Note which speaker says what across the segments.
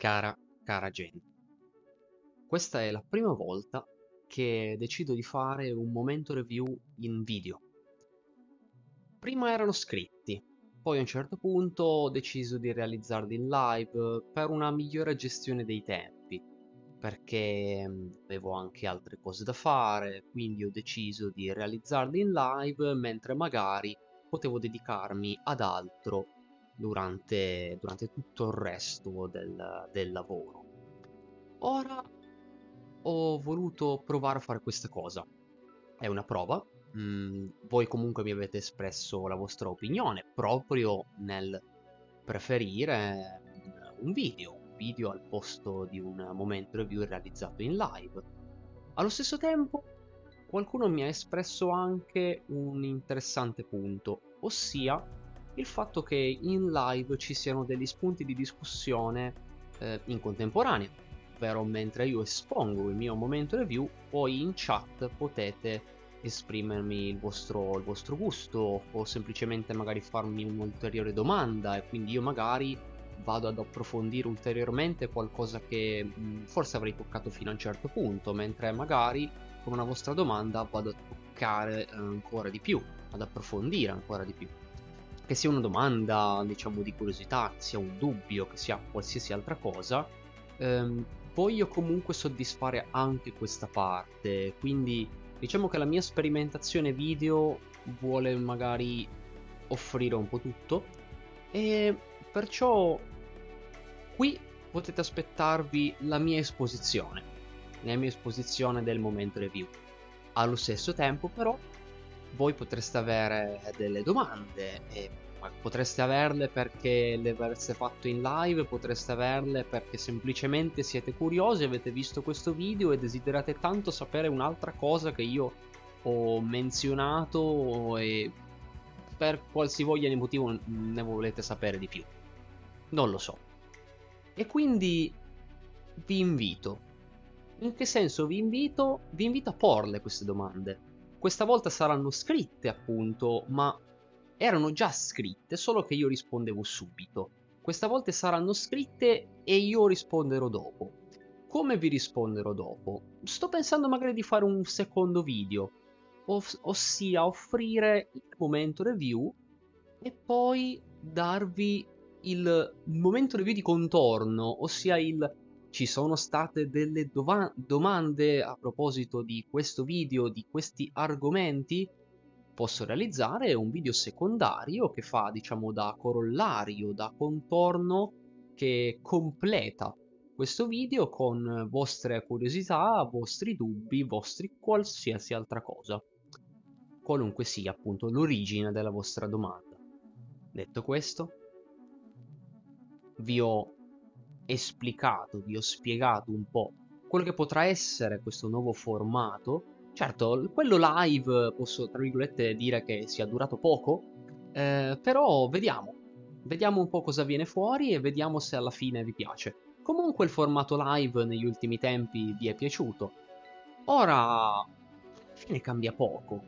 Speaker 1: Cara, cara gente, questa è la prima volta che decido di fare un momento review in video. Prima erano scritti, poi a un certo punto ho deciso di realizzarli in live per una migliore gestione dei tempi, perché mm, avevo anche altre cose da fare, quindi ho deciso di realizzarli in live mentre magari potevo dedicarmi ad altro durante, durante tutto il resto del, del lavoro. Ora ho voluto provare a fare questa cosa. È una prova. Mm, voi comunque mi avete espresso la vostra opinione proprio nel preferire un video, un video al posto di un momento review realizzato in live. Allo stesso tempo, qualcuno mi ha espresso anche un interessante punto, ossia il fatto che in live ci siano degli spunti di discussione eh, in contemporanea, ovvero mentre io espongo il mio momento review, poi in chat potete esprimermi il vostro, il vostro gusto o semplicemente magari farmi un'ulteriore domanda e quindi io magari vado ad approfondire ulteriormente qualcosa che mh, forse avrei toccato fino a un certo punto, mentre magari con una vostra domanda vado a toccare eh, ancora di più, ad approfondire ancora di più che sia una domanda, diciamo, di curiosità, che sia un dubbio, che sia qualsiasi altra cosa, ehm, voglio comunque soddisfare anche questa parte. Quindi diciamo che la mia sperimentazione video vuole magari offrire un po' tutto e perciò qui potete aspettarvi la mia esposizione, la mia esposizione del momento review. Allo stesso tempo però voi potreste avere delle domande e potreste averle perché le avreste fatto in live, potreste averle perché semplicemente siete curiosi, avete visto questo video e desiderate tanto sapere un'altra cosa che io ho menzionato e per qualsivoglia motivo ne volete sapere di più. Non lo so. E quindi vi invito. In che senso vi invito? Vi invito a porle queste domande questa volta saranno scritte appunto, ma erano già scritte, solo che io rispondevo subito. Questa volta saranno scritte e io risponderò dopo. Come vi risponderò dopo? Sto pensando magari di fare un secondo video, oss- ossia offrire il momento review e poi darvi il momento review di contorno, ossia il ci sono state delle dova- domande a proposito di questo video, di questi argomenti? Posso realizzare un video secondario che fa, diciamo, da corollario, da contorno che completa questo video con vostre curiosità, vostri dubbi, vostri qualsiasi altra cosa. Qualunque sia appunto l'origine della vostra domanda. Detto questo, vi ho esplicato, vi ho spiegato un po' quello che potrà essere questo nuovo formato. Certo, quello live posso, tra virgolette, dire che sia durato poco, eh, però vediamo. Vediamo un po' cosa viene fuori e vediamo se alla fine vi piace. Comunque il formato live negli ultimi tempi vi è piaciuto. Ora, fine cambia poco.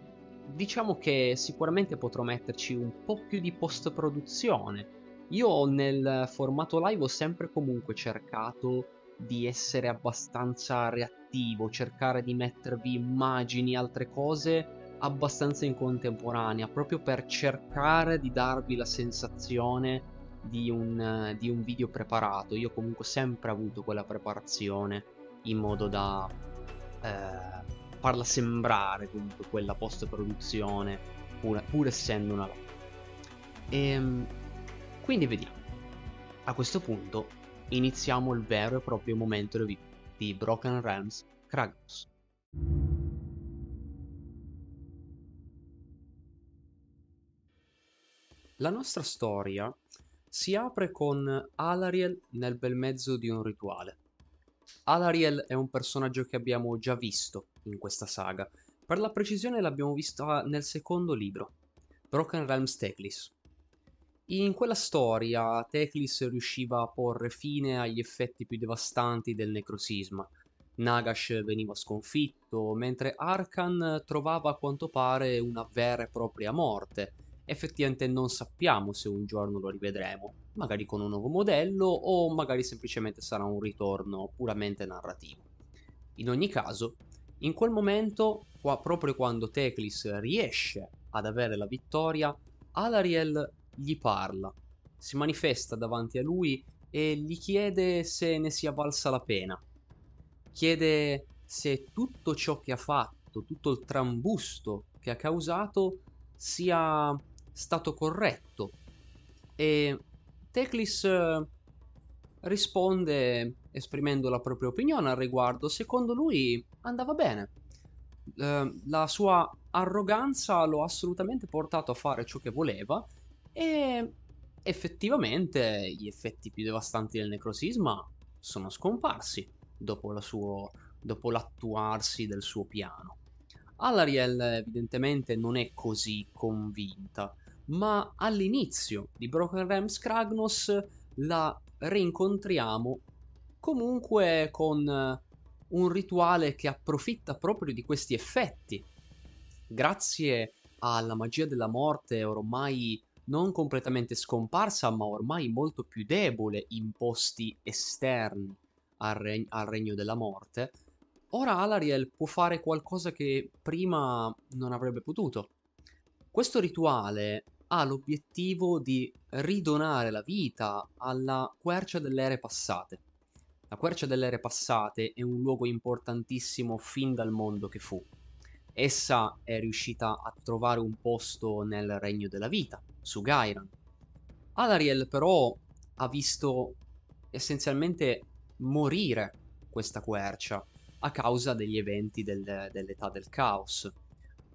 Speaker 1: Diciamo che sicuramente potrò metterci un po' più di post-produzione, io nel formato live ho sempre comunque cercato di essere abbastanza reattivo, cercare di mettervi immagini, altre cose abbastanza in contemporanea, proprio per cercare di darvi la sensazione di un, di un video preparato. Io comunque ho sempre avuto quella preparazione in modo da eh, farla sembrare comunque quella post produzione, pur, pur essendo una live. Ehm, quindi vediamo. A questo punto iniziamo il vero e proprio momento review di Broken Realms Kragnos. La nostra storia si apre con Alariel nel bel mezzo di un rituale. Alariel è un personaggio che abbiamo già visto in questa saga. Per la precisione l'abbiamo vista nel secondo libro, Broken Realms Teclis, in quella storia Teclis riusciva a porre fine agli effetti più devastanti del necrosisma. Nagash veniva sconfitto, mentre Arkan trovava a quanto pare una vera e propria morte, effettivamente non sappiamo se un giorno lo rivedremo, magari con un nuovo modello o magari semplicemente sarà un ritorno puramente narrativo. In ogni caso, in quel momento, qua, proprio quando Teclis riesce ad avere la vittoria, Alariel gli parla, si manifesta davanti a lui e gli chiede se ne sia valsa la pena. Chiede se tutto ciò che ha fatto, tutto il trambusto che ha causato sia stato corretto. E Teclis eh, risponde esprimendo la propria opinione al riguardo. Secondo lui andava bene. Eh, la sua arroganza lo ha assolutamente portato a fare ciò che voleva e effettivamente gli effetti più devastanti del necrosisma sono scomparsi dopo, suo, dopo l'attuarsi del suo piano. Alariel evidentemente non è così convinta, ma all'inizio di Broken Realms Kragnos la rincontriamo comunque con un rituale che approfitta proprio di questi effetti. Grazie alla magia della morte ormai non completamente scomparsa, ma ormai molto più debole in posti esterni al, reg- al regno della morte, ora Alariel può fare qualcosa che prima non avrebbe potuto. Questo rituale ha l'obiettivo di ridonare la vita alla quercia delle ere passate. La quercia delle ere passate è un luogo importantissimo fin dal mondo che fu. Essa è riuscita a trovare un posto nel regno della vita, su Gairan. Alariel però ha visto essenzialmente morire questa quercia a causa degli eventi del, dell'età del caos.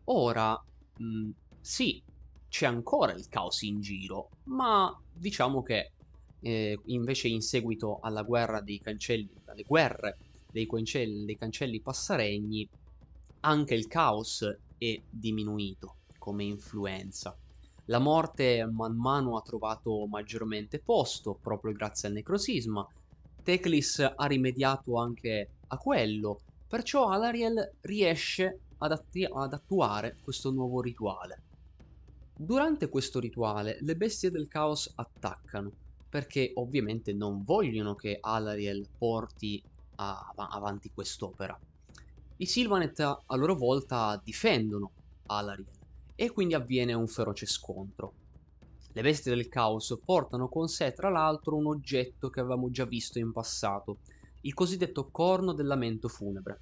Speaker 1: Ora, mh, sì, c'è ancora il caos in giro, ma diciamo che eh, invece in seguito alla guerra dei cancelli, alle guerre dei cancelli, dei cancelli passaregni, anche il caos è diminuito come influenza. La morte man mano ha trovato maggiormente posto proprio grazie al necrosisma. Teclis ha rimediato anche a quello, perciò Alariel riesce ad, atti- ad attuare questo nuovo rituale. Durante questo rituale le bestie del caos attaccano, perché ovviamente non vogliono che Alariel porti a- avanti quest'opera. I Sylvanet a loro volta difendono Alariel e quindi avviene un feroce scontro. Le bestie del caos portano con sé tra l'altro un oggetto che avevamo già visto in passato, il cosiddetto corno del lamento funebre.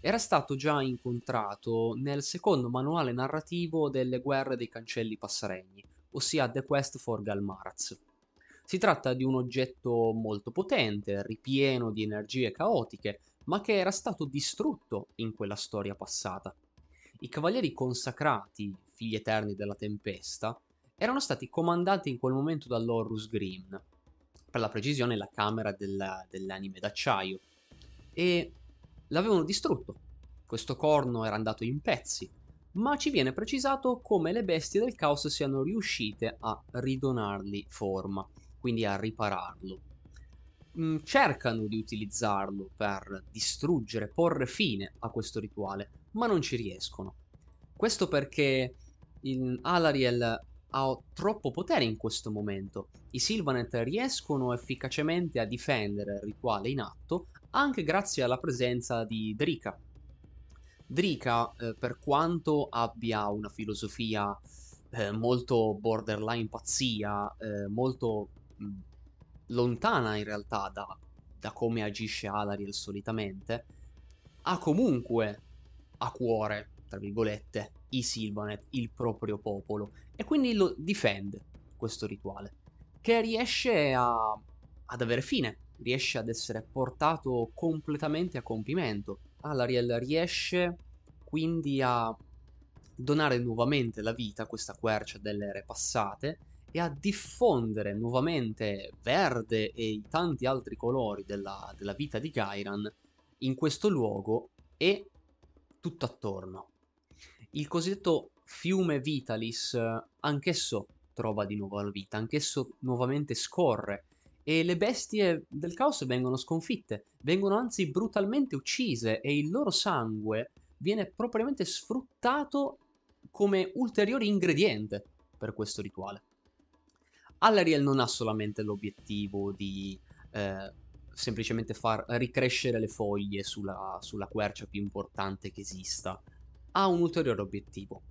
Speaker 1: Era stato già incontrato nel secondo manuale narrativo delle guerre dei cancelli passaregni, ossia The Quest for Galmaraz. Si tratta di un oggetto molto potente, ripieno di energie caotiche, ma che era stato distrutto in quella storia passata. I cavalieri consacrati, figli eterni della tempesta, erano stati comandati in quel momento dall'Horus Grimm, per la precisione la camera della, delle anime d'acciaio, e l'avevano distrutto. Questo corno era andato in pezzi, ma ci viene precisato come le bestie del caos siano riuscite a ridonargli forma, quindi a ripararlo. Mm, cercano di utilizzarlo per distruggere, porre fine a questo rituale, ma non ci riescono. Questo perché Alariel ha troppo potere in questo momento. I Sylvanet riescono efficacemente a difendere il rituale in atto anche grazie alla presenza di Drika. Drika, eh, per quanto abbia una filosofia eh, molto borderline pazzia, eh, molto mh, mm, lontana in realtà da, da come agisce Alariel solitamente, ha comunque a cuore, tra virgolette, i Sylvanet, il proprio popolo, e quindi lo difende questo rituale, che riesce a, ad avere fine, riesce ad essere portato completamente a compimento. Alariel riesce quindi a donare nuovamente la vita a questa quercia delle ere passate e a diffondere nuovamente verde e i tanti altri colori della, della vita di Gairan in questo luogo e tutto attorno. Il cosiddetto fiume Vitalis anch'esso trova di nuovo la vita, anch'esso nuovamente scorre e le bestie del caos vengono sconfitte, vengono anzi brutalmente uccise e il loro sangue viene propriamente sfruttato come ulteriore ingrediente per questo rituale. Alariel non ha solamente l'obiettivo di eh, semplicemente far ricrescere le foglie sulla, sulla quercia più importante che esista, ha un ulteriore obiettivo.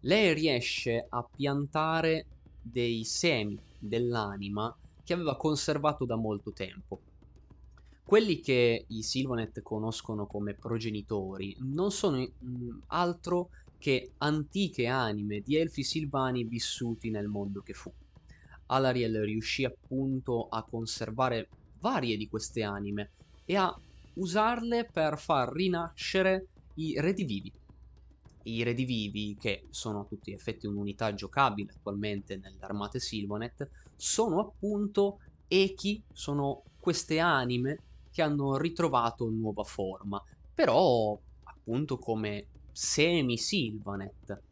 Speaker 1: Lei riesce a piantare dei semi dell'anima che aveva conservato da molto tempo. Quelli che i Sylvanet conoscono come progenitori non sono mm, altro che antiche anime di elfi silvani vissuti nel mondo che fu. Alariel riuscì appunto a conservare varie di queste anime e a usarle per far rinascere i redivivi. I redivivi, che sono a tutti gli effetti un'unità giocabile attualmente nelle armate Sylvanet, sono appunto Eki, sono queste anime che hanno ritrovato nuova forma, però appunto come semi-Sylvanet.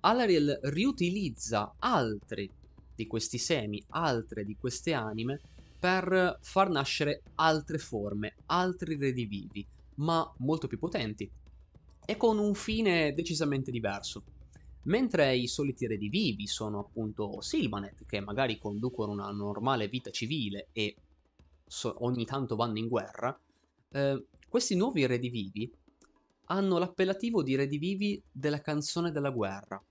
Speaker 1: Alariel riutilizza altri di questi semi, altre di queste anime, per far nascere altre forme, altri redivivi, ma molto più potenti e con un fine decisamente diverso. Mentre i soliti redivivi sono appunto Sylvanet, che magari conducono una normale vita civile e so- ogni tanto vanno in guerra, eh, questi nuovi redivivi hanno l'appellativo di redivivi della canzone della guerra.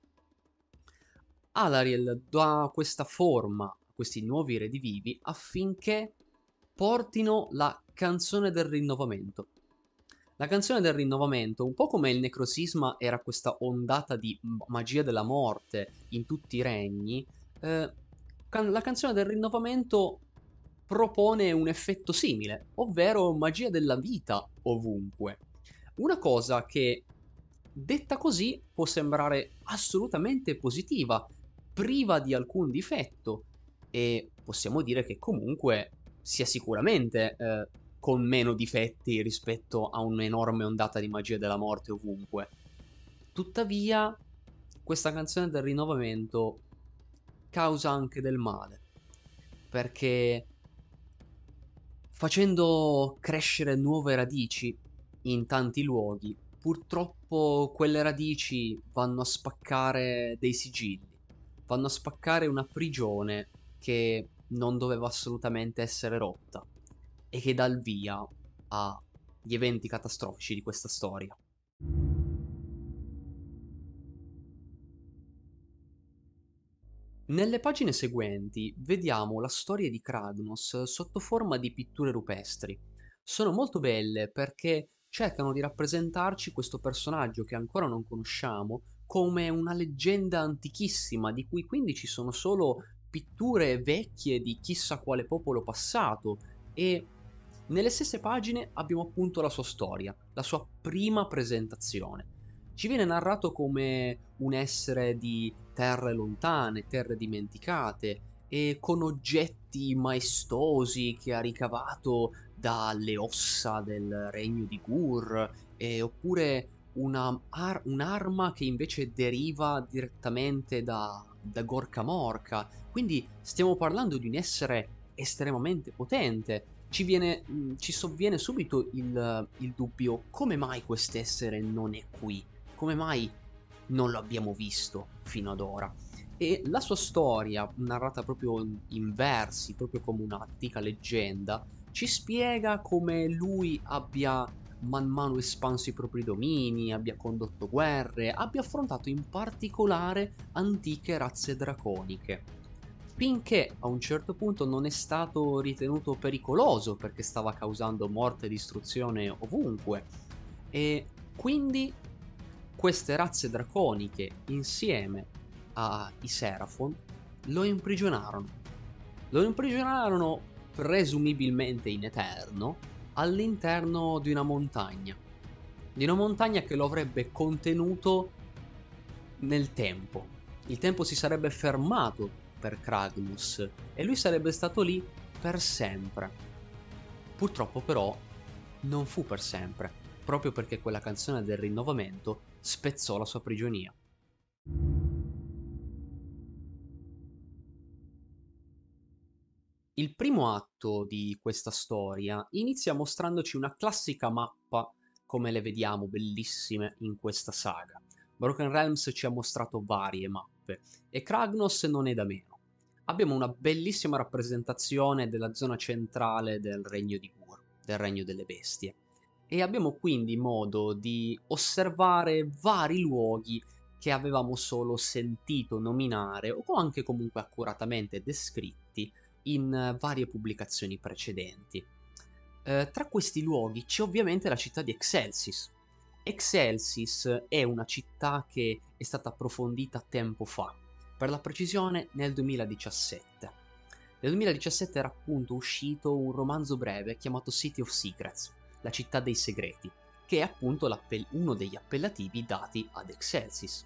Speaker 1: Alariel dà questa forma questi nuovi redivivi affinché portino la canzone del rinnovamento. La canzone del rinnovamento, un po' come il necrosisma era questa ondata di magia della morte in tutti i regni, eh, la canzone del rinnovamento propone un effetto simile, ovvero magia della vita ovunque. Una cosa che, detta così, può sembrare assolutamente positiva, priva di alcun difetto, e possiamo dire che comunque sia sicuramente eh, con meno difetti rispetto a un'enorme ondata di magia della morte ovunque. Tuttavia, questa canzone del rinnovamento causa anche del male, perché facendo crescere nuove radici in tanti luoghi, purtroppo quelle radici vanno a spaccare dei sigilli, vanno a spaccare una prigione che non doveva assolutamente essere rotta e che dà il via agli eventi catastrofici di questa storia. Nelle pagine seguenti vediamo la storia di Kragnos sotto forma di pitture rupestri. Sono molto belle perché cercano di rappresentarci questo personaggio che ancora non conosciamo come una leggenda antichissima di cui quindi ci sono solo pitture vecchie di chissà quale popolo passato e nelle stesse pagine abbiamo appunto la sua storia, la sua prima presentazione. Ci viene narrato come un essere di terre lontane, terre dimenticate e con oggetti maestosi che ha ricavato dalle ossa del regno di Gur, e, oppure una ar- un'arma che invece deriva direttamente da, da Gorka Morka. Quindi stiamo parlando di un essere estremamente potente ci, viene, mm, ci sovviene subito il, il dubbio come mai quest'essere non è qui? Come mai non lo abbiamo visto fino ad ora? E la sua storia, narrata proprio in versi, proprio come un'antica leggenda, ci spiega come lui abbia man mano espanso i propri domini, abbia condotto guerre, abbia affrontato in particolare antiche razze draconiche finché a un certo punto non è stato ritenuto pericoloso perché stava causando morte e distruzione ovunque. E quindi queste razze draconiche insieme ai Seraphon lo imprigionarono. Lo imprigionarono presumibilmente in eterno all'interno di una montagna. Di una montagna che lo avrebbe contenuto nel tempo. Il tempo si sarebbe fermato per Kragnus e lui sarebbe stato lì per sempre. Purtroppo però non fu per sempre, proprio perché quella canzone del rinnovamento spezzò la sua prigionia. Il primo atto di questa storia inizia mostrandoci una classica mappa come le vediamo bellissime in questa saga. Broken Realms ci ha mostrato varie mappe e Kragnos non è da meno. Abbiamo una bellissima rappresentazione della zona centrale del regno di Gur, del regno delle bestie, e abbiamo quindi modo di osservare vari luoghi che avevamo solo sentito nominare o anche comunque accuratamente descritti in varie pubblicazioni precedenti. Eh, tra questi luoghi c'è ovviamente la città di Excelsis. Excelsis è una città che è stata approfondita tempo fa, per la precisione nel 2017. Nel 2017 era appunto uscito un romanzo breve chiamato City of Secrets, la città dei segreti, che è appunto uno degli appellativi dati ad Excelsis.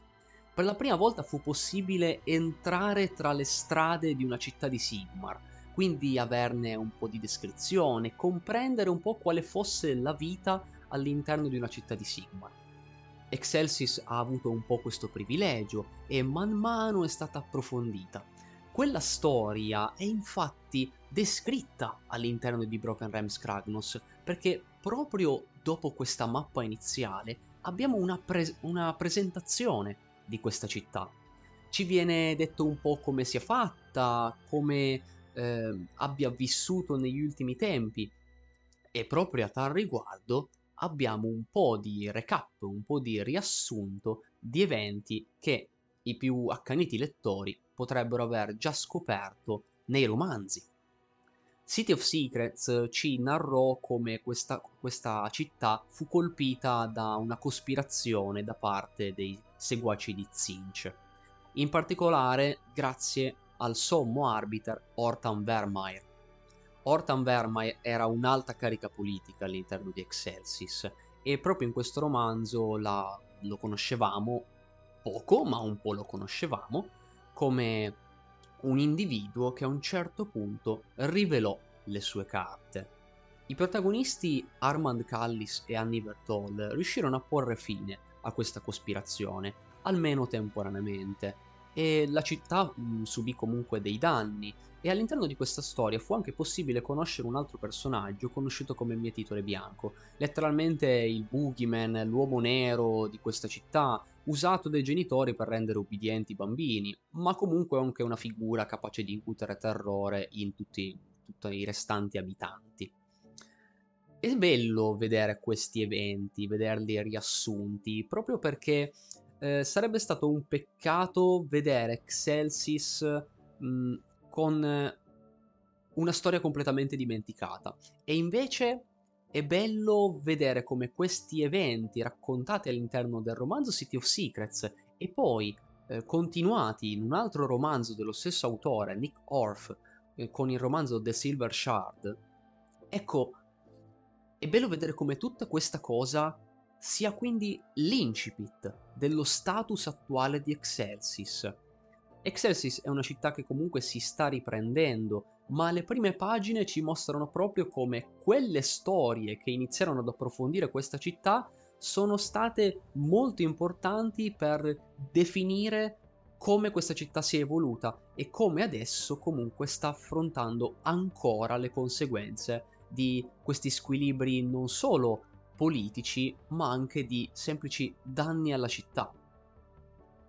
Speaker 1: Per la prima volta fu possibile entrare tra le strade di una città di Sigmar, quindi averne un po' di descrizione, comprendere un po' quale fosse la vita all'interno di una città di Sigmar. Excelsis ha avuto un po' questo privilegio e man mano è stata approfondita. Quella storia è infatti descritta all'interno di Broken Realms Kragnos, perché proprio dopo questa mappa iniziale abbiamo una, pre- una presentazione di questa città. Ci viene detto un po' come sia fatta, come eh, abbia vissuto negli ultimi tempi e proprio a tal riguardo abbiamo un po' di recap, un po' di riassunto di eventi che i più accaniti lettori potrebbero aver già scoperto nei romanzi. City of Secrets ci narrò come questa, questa città fu colpita da una cospirazione da parte dei seguaci di Zinch. In particolare grazie al sommo arbiter Hortan Vermeer. Hortan Vermeer era un'alta carica politica all'interno di Excelsis e proprio in questo romanzo la, lo conoscevamo poco, ma un po' lo conoscevamo, come un individuo che a un certo punto rivelò le sue carte. I protagonisti Armand Callis e Annie Bertol riuscirono a porre fine a questa cospirazione, almeno temporaneamente, e la città mh, subì comunque dei danni e all'interno di questa storia fu anche possibile conoscere un altro personaggio conosciuto come Mietitore Bianco, letteralmente il boogeyman, l'uomo nero di questa città, usato dai genitori per rendere ubbidienti i bambini, ma comunque anche una figura capace di incutere terrore in tutti, tutti i restanti abitanti. È bello vedere questi eventi, vederli riassunti, proprio perché eh, sarebbe stato un peccato vedere Excelsis mh, con una storia completamente dimenticata. E invece è bello vedere come questi eventi raccontati all'interno del romanzo City of Secrets e poi eh, continuati in un altro romanzo dello stesso autore, Nick Orff, eh, con il romanzo The Silver Shard. Ecco, è bello vedere come tutta questa cosa sia quindi l'incipit dello status attuale di Excelsis. Excelsis è una città che comunque si sta riprendendo, ma le prime pagine ci mostrano proprio come quelle storie che iniziarono ad approfondire questa città sono state molto importanti per definire come questa città si è evoluta e come adesso comunque sta affrontando ancora le conseguenze di questi squilibri non solo politici, ma anche di semplici danni alla città.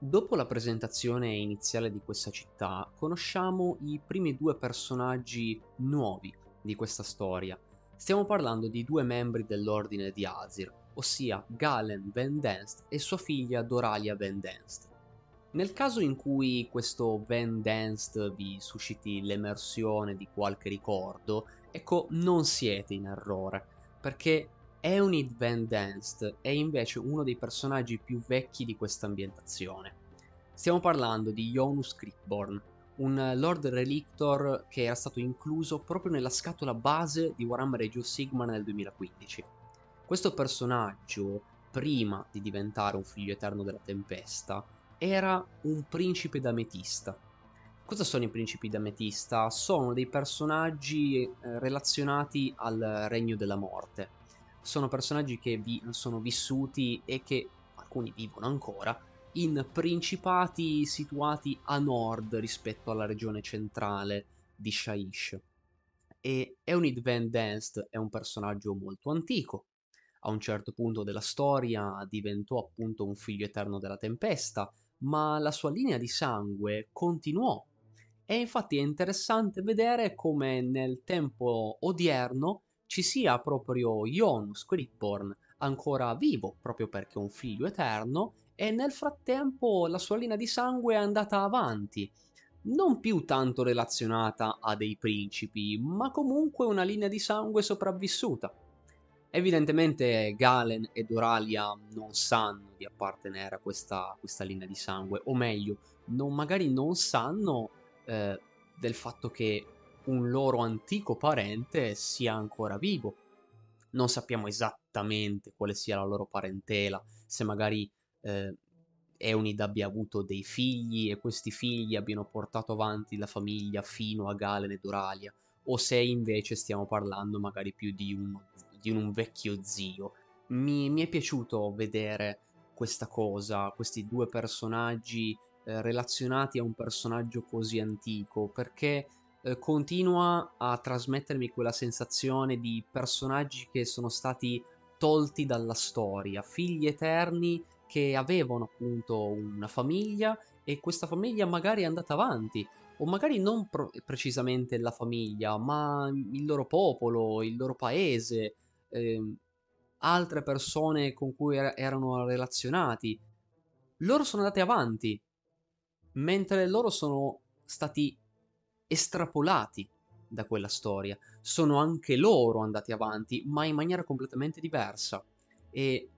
Speaker 1: Dopo la presentazione iniziale di questa città, conosciamo i primi due personaggi nuovi di questa storia. Stiamo parlando di due membri dell'ordine di Azir, ossia Galen Van Denst e sua figlia Doralia Van Denst. Nel caso in cui questo Van Denst vi susciti l'emersione di qualche ricordo, ecco, non siete in errore, perché Eunid Van Danst è invece uno dei personaggi più vecchi di questa ambientazione. Stiamo parlando di Jonus Crickborn, un Lord Relictor che era stato incluso proprio nella scatola base di Warhammer Age of Sigmar nel 2015. Questo personaggio, prima di diventare un figlio eterno della tempesta, era un principe d'ametista. Cosa sono i principi d'ametista? Sono dei personaggi eh, relazionati al regno della morte sono personaggi che vi sono vissuti e che alcuni vivono ancora in principati situati a nord rispetto alla regione centrale di Shaish. E Eunid Van Danst è un personaggio molto antico. A un certo punto della storia diventò appunto un figlio eterno della tempesta, ma la sua linea di sangue continuò. E infatti è interessante vedere come nel tempo odierno ci sia proprio Ionus Squidborn ancora vivo, proprio perché è un figlio eterno, e nel frattempo la sua linea di sangue è andata avanti, non più tanto relazionata a dei principi, ma comunque una linea di sangue sopravvissuta. Evidentemente Galen e Doralia non sanno di appartenere a questa, questa linea di sangue, o meglio, non, magari non sanno eh, del fatto che un loro antico parente sia ancora vivo. Non sappiamo esattamente quale sia la loro parentela, se magari eh, Eunid abbia avuto dei figli e questi figli abbiano portato avanti la famiglia fino a Galen e Doralia, o se invece stiamo parlando magari più di un, di un vecchio zio. Mi, mi, è piaciuto vedere questa cosa, questi due personaggi eh, relazionati a un personaggio così antico, perché eh, continua a trasmettermi quella sensazione di personaggi che sono stati tolti dalla storia, figli eterni che avevano appunto una famiglia e questa famiglia magari è andata avanti, o magari non pro- precisamente la famiglia, ma il loro popolo, il loro paese, eh, altre persone con cui er- erano relazionati. Loro sono andati avanti, mentre loro sono stati estrapolati da quella storia. Sono anche loro andati avanti, ma in maniera completamente diversa. E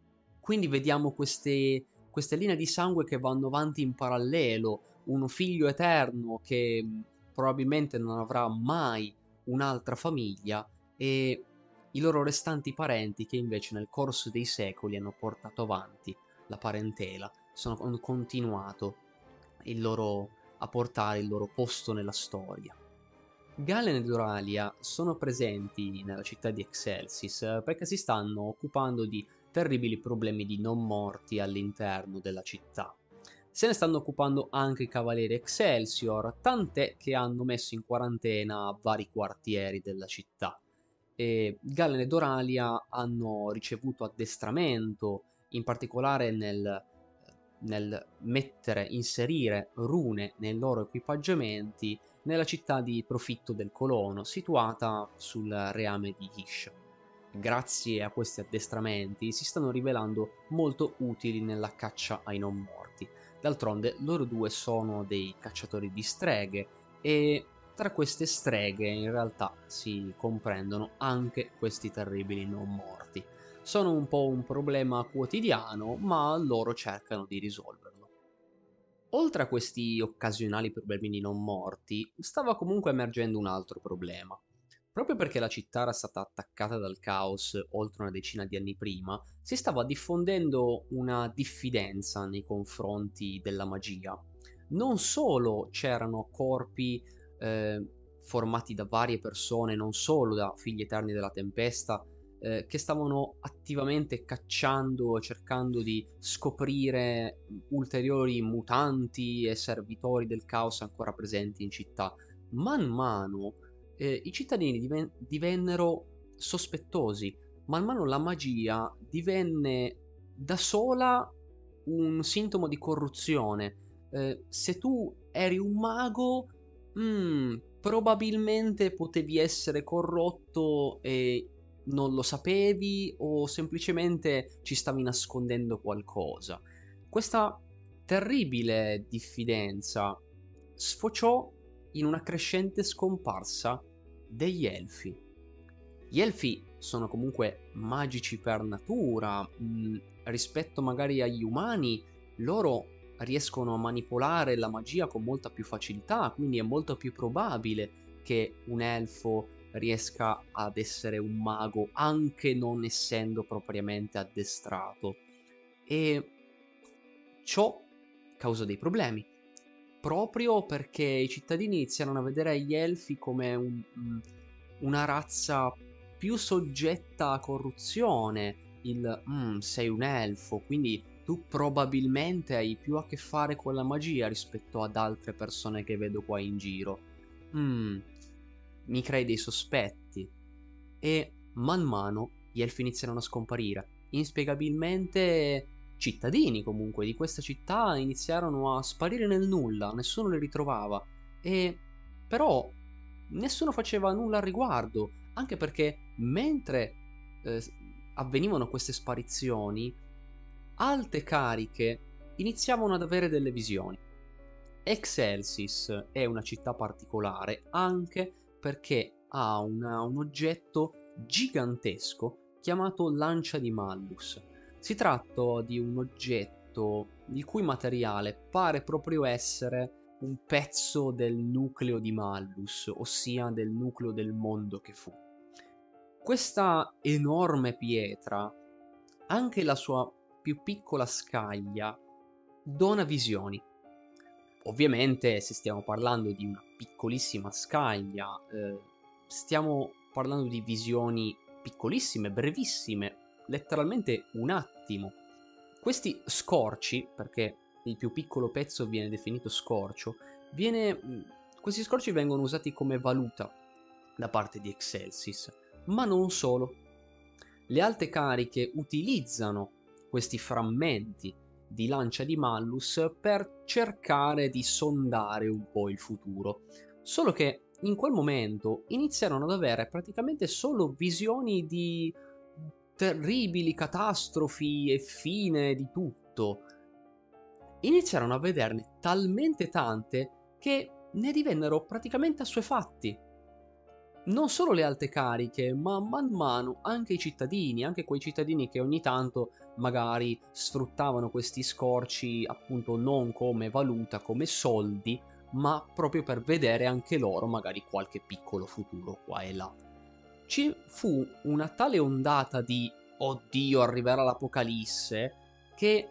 Speaker 1: quindi vediamo queste, queste linee di sangue che vanno avanti in parallelo, un figlio eterno che probabilmente non avrà mai un'altra famiglia e i loro restanti parenti che invece nel corso dei secoli hanno portato avanti la parentela, sono, hanno continuato loro, a portare il loro posto nella storia. Galen ed Euralia sono presenti nella città di Excelsis perché si stanno occupando di terribili problemi di non morti all'interno della città. Se ne stanno occupando anche i cavalieri Excelsior, tant'è che hanno messo in quarantena vari quartieri della città. E Galen e Doralia hanno ricevuto addestramento, in particolare nel, nel mettere, inserire rune nei loro equipaggiamenti nella città di Profitto del Colono, situata sul reame di Hish grazie a questi addestramenti, si stanno rivelando molto utili nella caccia ai non morti. D'altronde loro due sono dei cacciatori di streghe e tra queste streghe in realtà si comprendono anche questi terribili non morti. Sono un po' un problema quotidiano, ma loro cercano di risolverlo. Oltre a questi occasionali problemi di non morti, stava comunque emergendo un altro problema. Proprio perché la città era stata attaccata dal caos oltre una decina di anni prima, si stava diffondendo una diffidenza nei confronti della magia. Non solo c'erano corpi eh, formati da varie persone, non solo da figli eterni della tempesta, eh, che stavano attivamente cacciando, cercando di scoprire ulteriori mutanti e servitori del caos ancora presenti in città. Man mano eh, i cittadini diven- divennero sospettosi. Man mano la magia divenne da sola un sintomo di corruzione. Eh, se tu eri un mago, mm, probabilmente potevi essere corrotto e non lo sapevi o semplicemente ci stavi nascondendo qualcosa. Questa terribile diffidenza sfociò in una crescente scomparsa degli elfi. Gli elfi sono comunque magici per natura, mh, mm, rispetto magari agli umani, loro riescono a manipolare la magia con molta più facilità, quindi è molto più probabile che un elfo riesca ad essere un mago anche non essendo propriamente addestrato. E ciò causa dei problemi proprio perché i cittadini iniziano a vedere gli elfi come un, una razza più soggetta a corruzione. Il mm, sei un elfo, quindi tu probabilmente hai più a che fare con la magia rispetto ad altre persone che vedo qua in giro. Mm, mi crei dei sospetti. E man mano gli elfi iniziano a scomparire. Inspiegabilmente cittadini comunque di questa città iniziarono a sparire nel nulla, nessuno li ritrovava e però nessuno faceva nulla al riguardo, anche perché mentre eh, avvenivano queste sparizioni, alte cariche iniziavano ad avere delle visioni. Excelsis è una città particolare anche perché ha una, un oggetto gigantesco chiamato Lancia di Mallus. Si tratta di un oggetto il cui materiale pare proprio essere un pezzo del nucleo di Mallus, ossia del nucleo del mondo che fu. Questa enorme pietra, anche la sua più piccola scaglia, dona visioni. Ovviamente, se stiamo parlando di una piccolissima scaglia, eh, stiamo parlando di visioni piccolissime, brevissime, letteralmente un attimo. Questi scorci, perché il più piccolo pezzo viene definito scorcio, viene, mm, questi scorci vengono usati come valuta da parte di Excelsis, ma non solo. Le alte cariche utilizzano questi frammenti di lancia di Mallus per cercare di sondare un po' il futuro. Solo che in quel momento iniziarono ad avere praticamente solo visioni di terribili catastrofi e fine di tutto. Iniziarono a vederne talmente tante che ne divennero praticamente assuefatti non solo le alte cariche, ma man mano anche i cittadini, anche quei cittadini che ogni tanto magari sfruttavano questi scorci appunto non come valuta, come soldi, ma proprio per vedere anche loro magari qualche piccolo futuro qua e là. Ci fu una tale ondata di oddio arriverà l'apocalisse che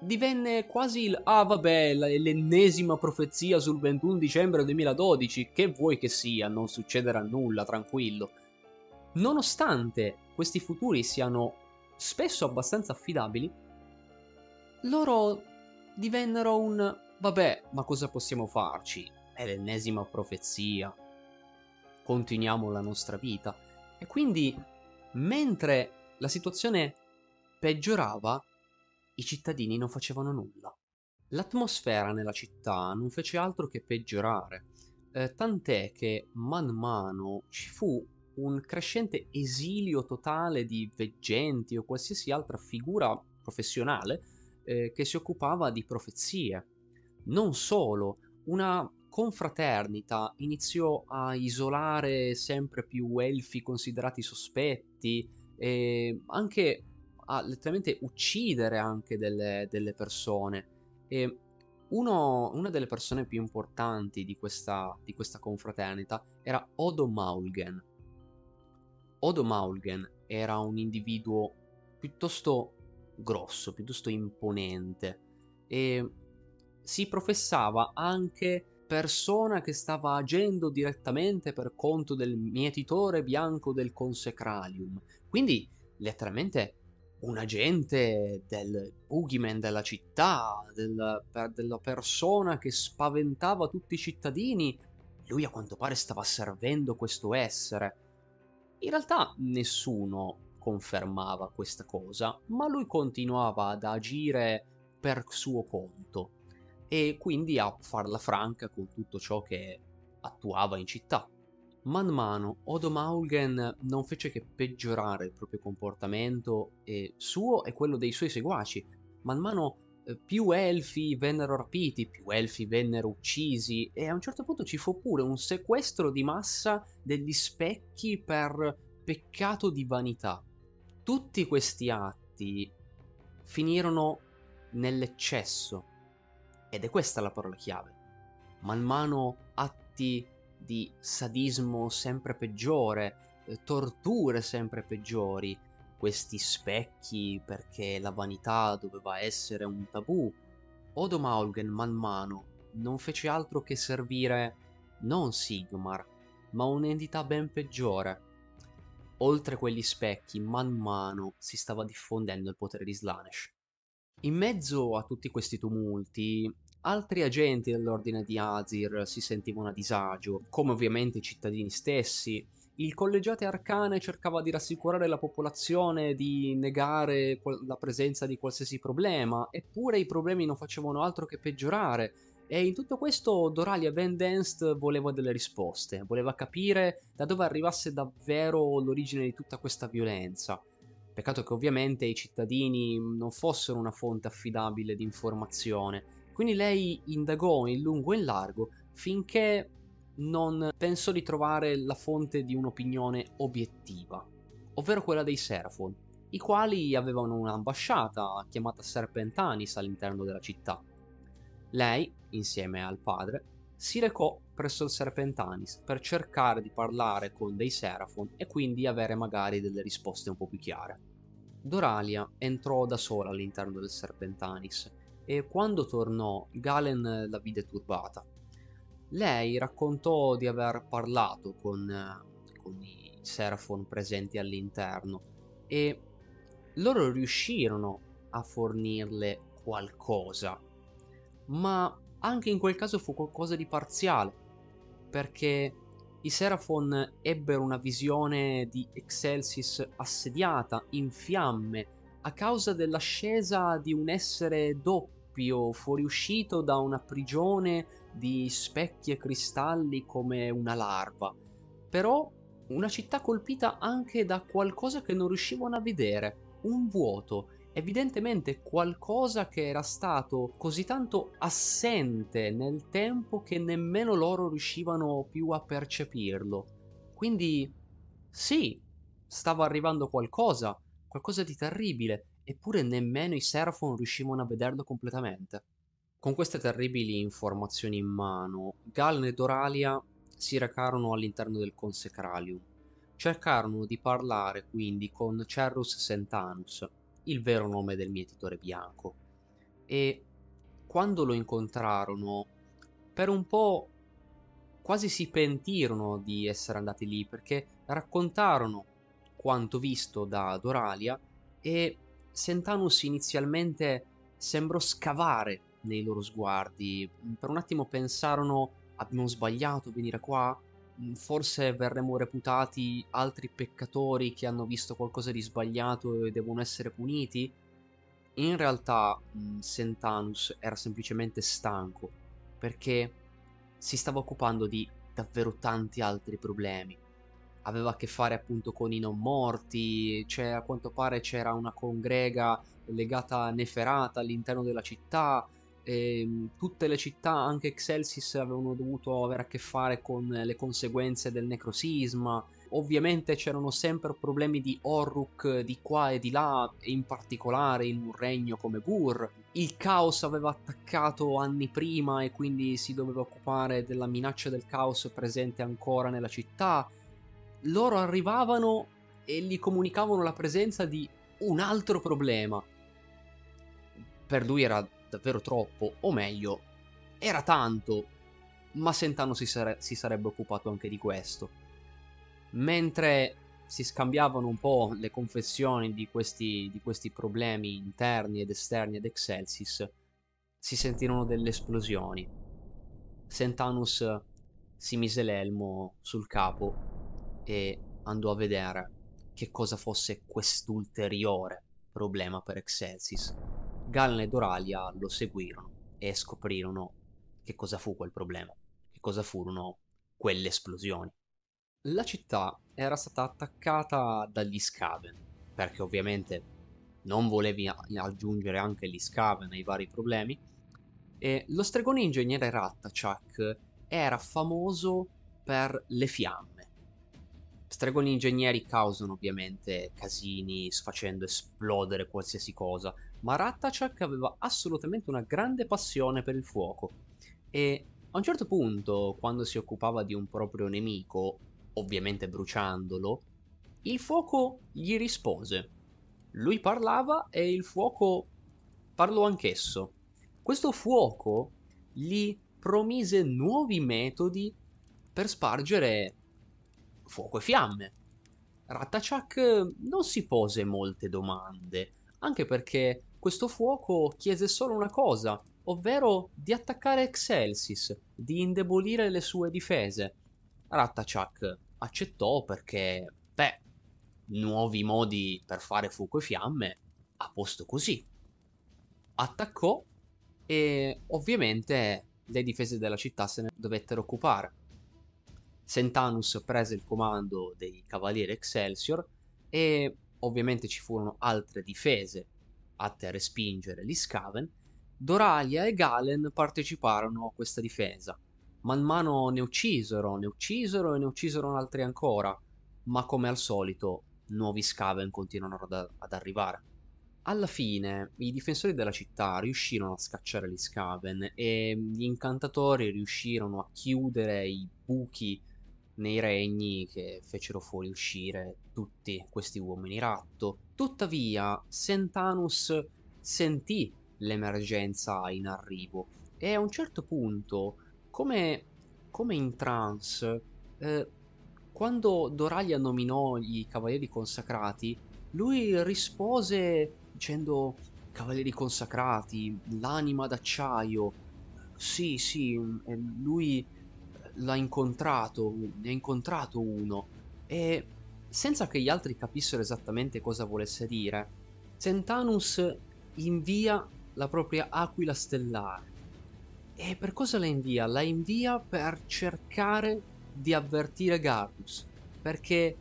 Speaker 1: divenne quasi il ah vabbè l'ennesima profezia sul 21 dicembre 2012 che vuoi che sia non succederà nulla tranquillo nonostante questi futuri siano spesso abbastanza affidabili loro divennero un vabbè ma cosa possiamo farci? È l'ennesima profezia. Continuiamo la nostra vita. E quindi mentre la situazione peggiorava i cittadini non facevano nulla. L'atmosfera nella città non fece altro che peggiorare, eh, tant'è che man mano ci fu un crescente esilio totale di veggenti o qualsiasi altra figura professionale eh, che si occupava di profezie. Non solo, una confraternita iniziò a isolare sempre più elfi considerati sospetti e anche a letteralmente uccidere anche delle, delle persone. E uno, una delle persone più importanti di questa, di questa confraternita era Odo Maulgen. Odo Maulgen era un individuo piuttosto grosso, piuttosto imponente e si professava anche persona che stava agendo direttamente per conto del mietitore bianco del consecralium. Quindi letteralmente un agente del boogeyman della città, del, per, della persona che spaventava tutti i cittadini. Lui a quanto pare stava servendo questo essere. In realtà nessuno confermava questa cosa, ma lui continuava ad agire per suo conto e quindi a farla franca con tutto ciò che attuava in città. Man mano Odo Maulgen non fece che peggiorare il proprio comportamento e suo e quello dei suoi seguaci. Man mano più elfi vennero rapiti, più elfi vennero uccisi e a un certo punto ci fu pure un sequestro di massa degli specchi per peccato di vanità. Tutti questi atti finirono nell'eccesso ed è questa la parola chiave. Man mano atti di sadismo sempre peggiore, eh, torture sempre peggiori, questi specchi perché la vanità doveva essere un tabù. Odo Maulgen man mano non fece altro che servire non Sigmar, ma un'entità ben peggiore. Oltre quegli specchi, man mano si stava diffondendo il potere di Slanesh. In mezzo a tutti questi tumulti, Altri agenti dell'ordine di Azir si sentivano a disagio, come ovviamente i cittadini stessi. Il collegiate arcane cercava di rassicurare la popolazione, di negare la presenza di qualsiasi problema, eppure i problemi non facevano altro che peggiorare. E in tutto questo Doralia Van Denst voleva delle risposte, voleva capire da dove arrivasse davvero l'origine di tutta questa violenza. Peccato che ovviamente i cittadini non fossero una fonte affidabile di informazione. Quindi lei indagò in lungo e in largo finché non penso di trovare la fonte di un'opinione obiettiva, ovvero quella dei Seraphon, i quali avevano un'ambasciata chiamata Serpentanis all'interno della città. Lei, insieme al padre, si recò presso il Serpentanis per cercare di parlare con dei Seraphon e quindi avere magari delle risposte un po' più chiare. Doralia entrò da sola all'interno del Serpentanis e quando tornò Galen la vide turbata lei raccontò di aver parlato con, eh, con i Seraphon presenti all'interno e loro riuscirono a fornirle qualcosa, ma anche in quel caso fu qualcosa di parziale, perché i Seraphon ebbero una visione di Excelsis assediata, in fiamme, a causa dell'ascesa di un essere doppio fuoriuscito da una prigione di specchi e cristalli come una larva, però una città colpita anche da qualcosa che non riuscivano a vedere, un vuoto, evidentemente qualcosa che era stato così tanto assente nel tempo che nemmeno loro riuscivano più a percepirlo. Quindi sì, stava arrivando qualcosa, qualcosa di terribile, eppure nemmeno i Seraphon riuscivano a vederlo completamente. Con queste terribili informazioni in mano, Galen e Doralia si recarono all'interno del Consecralium. Cercarono di parlare quindi con Cerrus Sentanus, il vero nome del mietitore bianco, e quando lo incontrarono, per un po' quasi si pentirono di essere andati lì perché raccontarono quanto visto da Doralia e Sentanus inizialmente sembrò scavare nei loro sguardi. Per un attimo pensarono abbiamo sbagliato venire qua, mm, forse verremo reputati altri peccatori che hanno visto qualcosa di sbagliato e devono essere puniti. In realtà mm, Sentanus era semplicemente stanco perché si stava occupando di davvero tanti altri problemi. Aveva a che fare appunto con i non morti, cioè a quanto pare c'era una congrega legata a Neferata all'interno della città, e ehm, tutte le città, anche Excelsis, avevano dovuto avere a che fare con le conseguenze del necrosisma. Ovviamente c'erano sempre problemi di Orruk di qua e di là, e in particolare in un regno come Gur. Il caos aveva attaccato anni prima e quindi si doveva occupare della minaccia del caos presente ancora nella città. Loro arrivavano e gli comunicavano la presenza di un altro problema. Per lui era davvero troppo, o meglio, era tanto, ma Sentano si, sare- si sarebbe occupato anche di questo. Mentre si scambiavano un po' le confessioni di questi, di questi problemi interni ed esterni ad Excelsis, si sentirono delle esplosioni. Sentanus si mise l'elmo sul capo e andò a vedere che cosa fosse quest'ulteriore problema per Excelsis. Galen e Doralia lo seguirono e scoprirono che cosa fu quel problema, che cosa furono quelle esplosioni. La città era stata attaccata dagli Skaven, perché ovviamente non volevi aggiungere anche gli Skaven ai vari problemi, e lo stregone ingegnere Rattachak era famoso per le fiamme. Stregoni ingegneri causano ovviamente casini, facendo esplodere qualsiasi cosa, ma Rattachak aveva assolutamente una grande passione per il fuoco e a un certo punto, quando si occupava di un proprio nemico, ovviamente bruciandolo, il fuoco gli rispose. Lui parlava e il fuoco parlò anch'esso. Questo fuoco gli promise nuovi metodi per spargere fuoco e fiamme. Rattachak non si pose molte domande, anche perché questo fuoco chiese solo una cosa, ovvero di attaccare Excelsis, di indebolire le sue difese. Rattachak accettò perché, beh, nuovi modi per fare fuoco e fiamme, a posto così. Attaccò e ovviamente le difese della città se ne dovettero occupare. Sentanus prese il comando dei Cavalieri Excelsior e ovviamente ci furono altre difese atte a respingere gli Skaven. Doralia e Galen parteciparono a questa difesa. Man mano ne uccisero, ne uccisero e ne uccisero altri ancora, ma come al solito nuovi Skaven continuano ad, ad arrivare. Alla fine i difensori della città riuscirono a scacciare gli Skaven e gli incantatori riuscirono a chiudere i buchi nei regni che fecero fuoriuscire tutti questi uomini ratto. Tuttavia, Sentanus sentì l'emergenza in arrivo e a un certo punto, come, come in trance, eh, quando Doralia nominò i cavalieri consacrati, lui rispose dicendo cavalieri consacrati, l'anima d'acciaio. Sì, sì, lui l'ha incontrato, ne ha incontrato uno e senza che gli altri capissero esattamente cosa volesse dire, Sentanus invia la propria aquila stellare. E per cosa la invia? La invia per cercare di avvertire Gardus, perché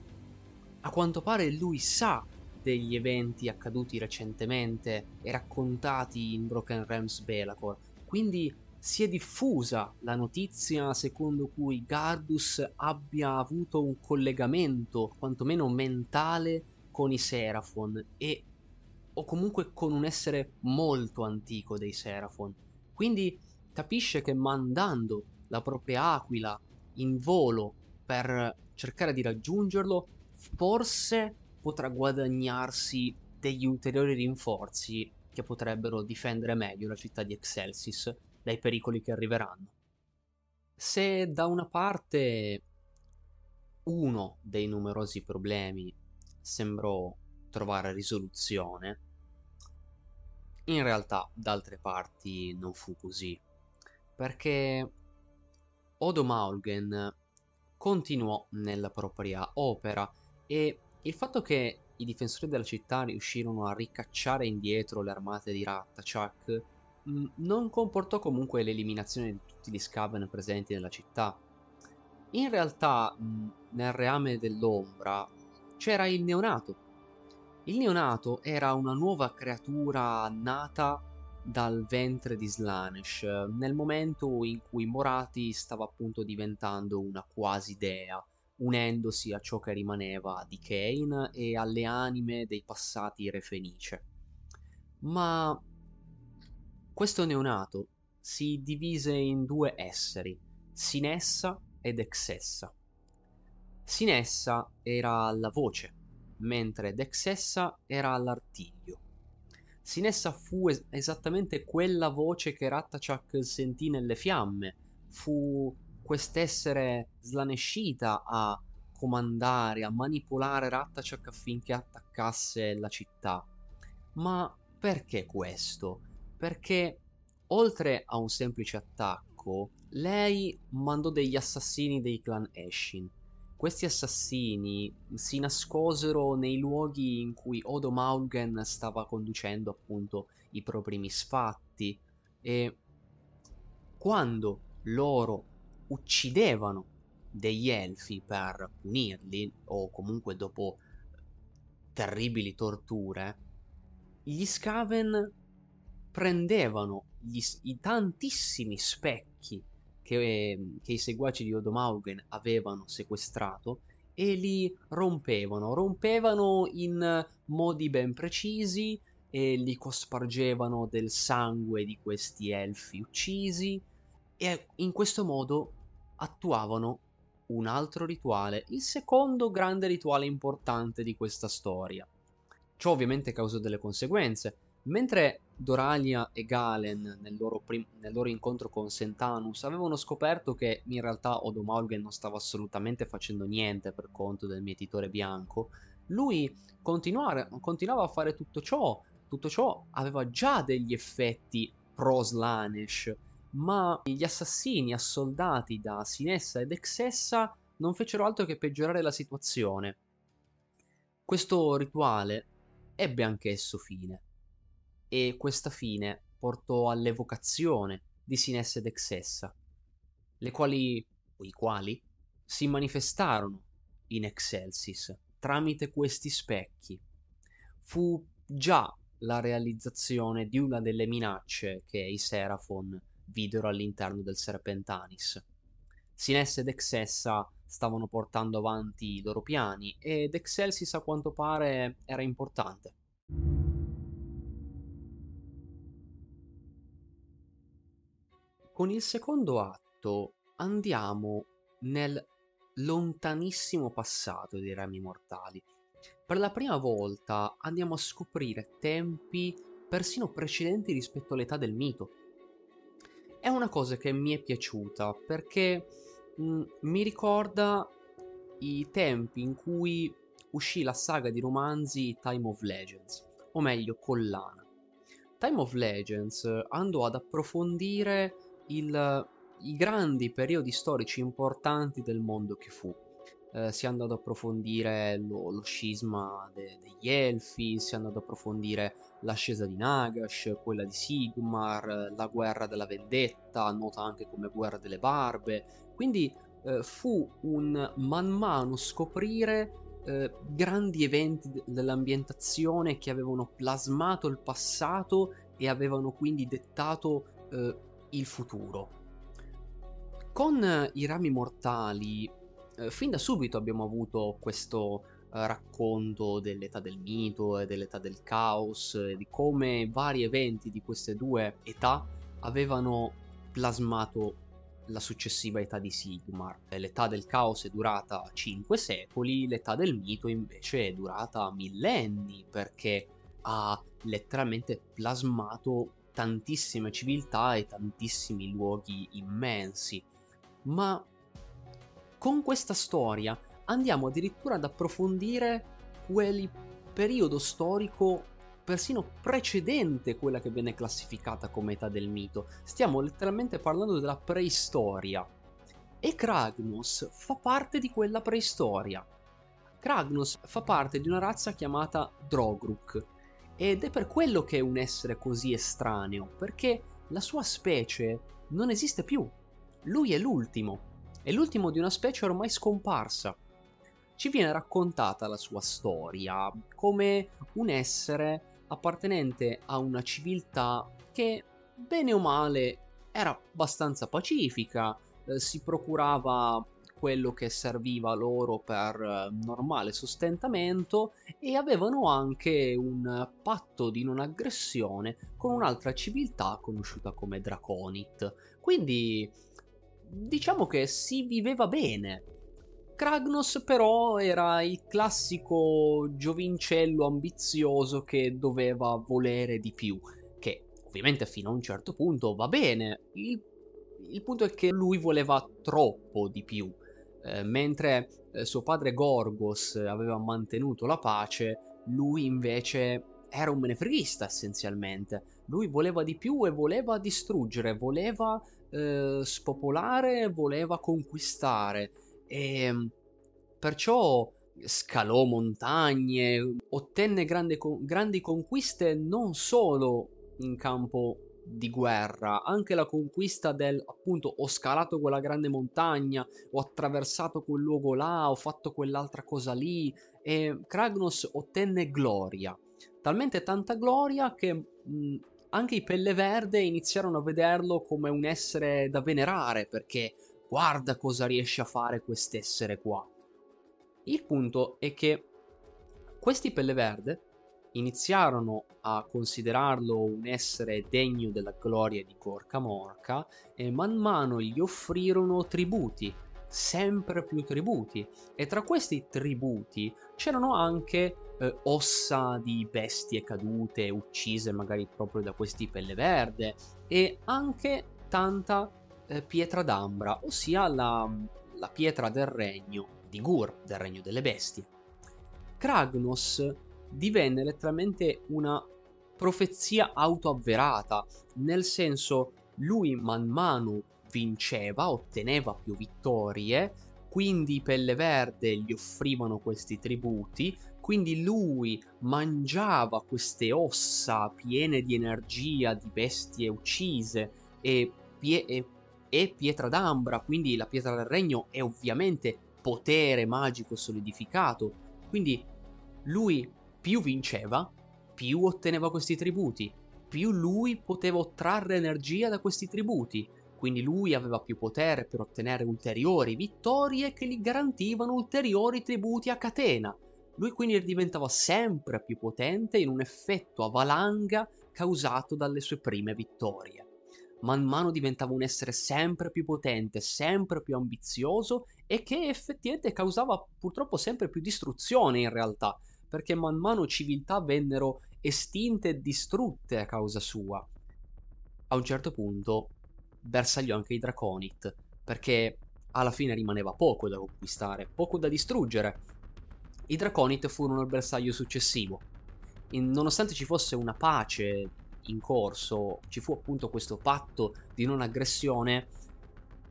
Speaker 1: a quanto pare lui sa degli eventi accaduti recentemente e raccontati in Broken Realms Belacor, quindi si è diffusa la notizia secondo cui Gardus abbia avuto un collegamento, quantomeno mentale, con i Seraphon e o comunque con un essere molto antico dei Seraphon. Quindi capisce che mandando la propria aquila in volo per cercare di raggiungerlo, forse potrà guadagnarsi degli ulteriori rinforzi che potrebbero difendere meglio la città di Excelsis dai pericoli che arriveranno. Se da una parte uno dei numerosi problemi sembrò trovare risoluzione, in realtà da altre parti non fu così, perché Odo Maulgen continuò nella propria opera e il fatto che i difensori della città riuscirono a ricacciare indietro le armate di Rattachak non comportò comunque l'eliminazione di tutti gli Skaven presenti nella città. In realtà, nel reame dell'ombra c'era il neonato. Il neonato era una nuova creatura nata dal ventre di Slanesh, nel momento in cui Morati stava appunto diventando una quasi dea, unendosi a ciò che rimaneva di Kane e alle anime dei passati re fenice. Ma questo neonato si divise in due esseri, Sinessa ed Exessa. Sinessa era la voce, mentre Dexessa era l'artiglio. Sinessa fu es- esattamente quella voce che Rattachak sentì nelle fiamme, fu quest'essere slanescita a comandare, a manipolare Rattachak affinché attaccasse la città. Ma perché questo? Perché oltre a un semplice attacco, lei mandò degli assassini dei clan Eshin. Questi assassini si nascosero nei luoghi in cui Odo Maugen stava conducendo appunto i propri misfatti e quando loro uccidevano degli elfi per punirli o comunque dopo terribili torture, gli Skaven prendevano gli, i tantissimi specchi che, che i seguaci di Odomaugen avevano sequestrato e li rompevano, rompevano in modi ben precisi e li cospargevano del sangue di questi elfi uccisi e in questo modo attuavano un altro rituale, il secondo grande rituale importante di questa storia. Ciò ovviamente causò delle conseguenze, Mentre Doralia e Galen nel loro, prim- nel loro, incontro con Sentanus avevano scoperto che in realtà Odomalgen non stava assolutamente facendo niente per conto del mietitore bianco, lui continuava a fare tutto ciò, tutto ciò aveva già degli effetti pro Slanesh, ma gli assassini assoldati da Sinessa ed Exessa non fecero altro che peggiorare la situazione. Questo rituale ebbe anch'esso fine, e questa fine portò all'evocazione di Sinesse ed Exessa, le quali, o i quali, si manifestarono in Excelsis tramite questi specchi. Fu già la realizzazione di una delle minacce che i Seraphon videro all'interno del Serpentanis. Sinesse ed Exessa stavano portando avanti i loro piani ed Excelsis a quanto pare era importante. Con il secondo atto andiamo nel lontanissimo passato dei rami mortali. Per la prima volta andiamo a scoprire tempi persino precedenti rispetto all'età del mito. È una cosa che mi è piaciuta perché mh, mm, mi ricorda i tempi in cui uscì la saga di romanzi Time of Legends, o meglio Collana. Time of Legends andò ad approfondire il, i grandi periodi storici importanti del mondo che fu. Eh, si andò ad approfondire lo, lo scisma de, degli Elfi, si andò ad approfondire l'ascesa di Nagash, quella di Sigmar, la guerra della vendetta, nota anche come guerra delle barbe. Quindi eh, fu un man mano scoprire eh, grandi eventi de- dell'ambientazione che avevano plasmato il passato e avevano quindi dettato eh, il futuro. Con i rami mortali, eh, fin da subito abbiamo avuto questo eh, racconto dell'età del mito e dell'età del caos, e di come vari eventi di queste due età avevano plasmato la successiva età di Sigmar. L'età del caos è durata 5 secoli, l'età del mito invece è durata millenni perché ha letteralmente plasmato tantissime civiltà e tantissimi luoghi immensi. Ma con questa storia andiamo addirittura ad approfondire quel periodo storico persino precedente quella che viene classificata come età del mito. Stiamo letteralmente parlando della preistoria. E Kragnos fa parte di quella preistoria. Kragnos fa parte di una razza chiamata Drogruk. Ed è per quello che è un essere così estraneo, perché la sua specie non esiste più. Lui è l'ultimo. È l'ultimo di una specie ormai scomparsa ci viene raccontata la sua storia come un essere appartenente a una civiltà che, bene o male, era abbastanza pacifica, eh, si procurava quello che serviva loro per eh, normale sostentamento e avevano anche un patto di non aggressione con un'altra civiltà conosciuta come Draconit. Quindi diciamo che si viveva bene Kragnos però era il classico giovincello ambizioso che doveva volere di più, che ovviamente fino a un certo punto va bene. Il, il punto è che lui voleva troppo di più, eh, mentre eh, suo padre Gorgos aveva mantenuto la pace, lui invece era un menefreghista essenzialmente. Lui voleva di più e voleva distruggere, voleva eh, spopolare, voleva conquistare. E ehm, perciò scalò montagne, ottenne grande, grandi conquiste non solo in campo di guerra, anche la conquista del appunto ho scalato quella grande montagna, ho attraversato quel luogo là, ho fatto quell'altra cosa lì e Kragnos ottenne gloria, talmente tanta gloria che mh, anche i pelle verde iniziarono a vederlo come un essere da venerare perché guarda cosa riesce a fare quest'essere qua. Il punto è che questi pelle verde iniziarono a considerarlo un essere degno della gloria di Gorka Morka e man mano gli offrirono tributi, sempre più tributi e tra questi tributi c'erano anche eh, ossa di bestie cadute, uccise magari proprio da questi pelle verde e anche tanta eh, pietra d'ambra, ossia la, la pietra del regno di Gur, del regno delle bestie. Kragnos divenne letteralmente una profezia autoavverata, nel senso lui man mano vinceva, otteneva più vittorie, quindi Pelle Verde gli offrivano questi tributi, quindi lui mangiava queste ossa piene di energia di bestie uccise e, pie- e, e pietra d'ambra, quindi la pietra del regno è ovviamente potere magico solidificato, quindi lui più vinceva, più otteneva questi tributi, più lui poteva trarre energia da questi tributi, quindi lui aveva più potere per ottenere ulteriori vittorie che gli garantivano ulteriori tributi a catena. Lui quindi diventava sempre più potente in un effetto a valanga causato dalle sue prime vittorie. Man mano diventava un essere sempre più potente, sempre più ambizioso e che effettivamente causava purtroppo sempre più distruzione in realtà, perché man mano civiltà vennero estinte e distrutte a causa sua. A un certo punto bersagliò anche i Draconit, perché alla fine rimaneva poco da conquistare, poco da distruggere. I Draconit furono il bersaglio successivo. In, nonostante ci fosse una pace in corso, ci fu appunto questo patto di non aggressione,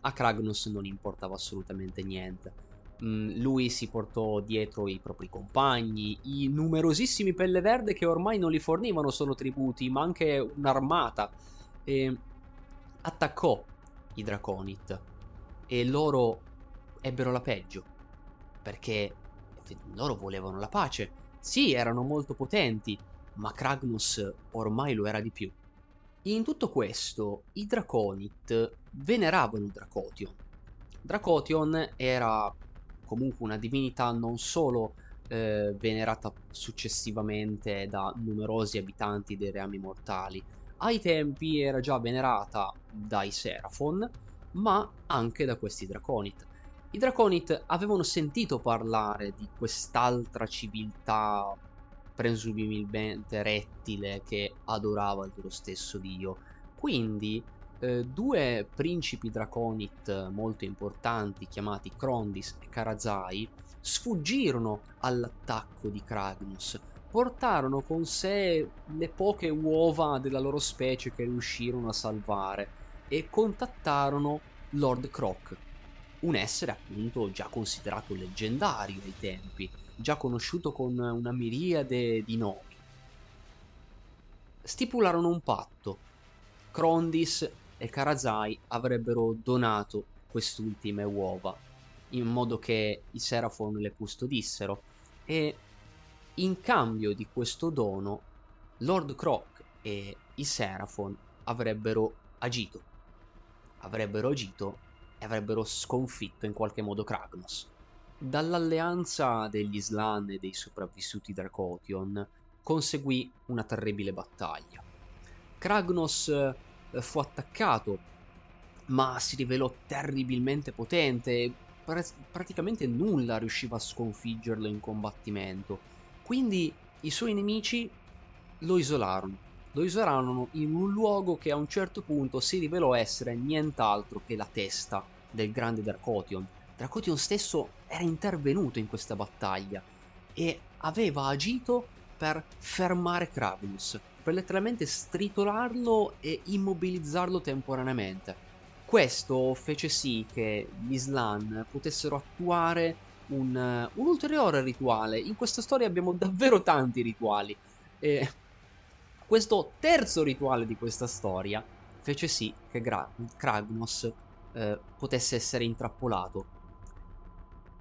Speaker 1: a Kragnos non importava assolutamente niente. Lui si portò dietro i propri compagni, i numerosissimi pelle verde che ormai non gli fornivano solo tributi, ma anche un'armata. E attaccò i Draconit e loro ebbero la peggio, perché loro volevano la pace. Sì, erano molto potenti, ma Kragnus ormai lo era di più. In tutto questo, i Draconit veneravano Dracotion. Dracotion era comunque una divinità non solo eh, venerata successivamente da numerosi abitanti dei reami mortali, ai tempi era già venerata dai Seraphon, ma anche da questi Draconit. I Draconit avevano sentito parlare di quest'altra civiltà presumibilmente rettile che adorava il loro stesso dio. Quindi eh, due principi Draconit molto importanti chiamati Krondis e Karazai sfuggirono all'attacco di Kragnus portarono con sé le poche uova della loro specie che riuscirono a salvare e contattarono Lord Croc, un essere appunto già considerato leggendario ai tempi, già conosciuto con una miriade di nomi. Stipularono un patto. Crondis e Karazai avrebbero donato quest'ultime uova, in modo che i Seraphon le custodissero, e in cambio di questo dono, Lord Croc e i Seraphon avrebbero agito. Avrebbero agito e avrebbero sconfitto in qualche modo Kragnos. Dall'alleanza degli Slan e dei sopravvissuti Dracotion conseguì una terribile battaglia. Kragnos fu attaccato, ma si rivelò terribilmente potente e praticamente nulla riusciva a sconfiggerlo in combattimento quindi i suoi nemici lo isolarono. Lo isolarono in un luogo che a un certo punto si rivelò essere nient'altro che la testa del grande Dracotion. Dracotion stesso era intervenuto in questa battaglia e aveva agito per fermare Kragnus, per letteralmente stritolarlo e immobilizzarlo temporaneamente. Questo fece sì che gli Slan potessero attuare un, un, ulteriore rituale. In questa storia abbiamo davvero tanti rituali. E questo terzo rituale di questa storia fece sì che Gra- Kragnos eh, potesse essere intrappolato.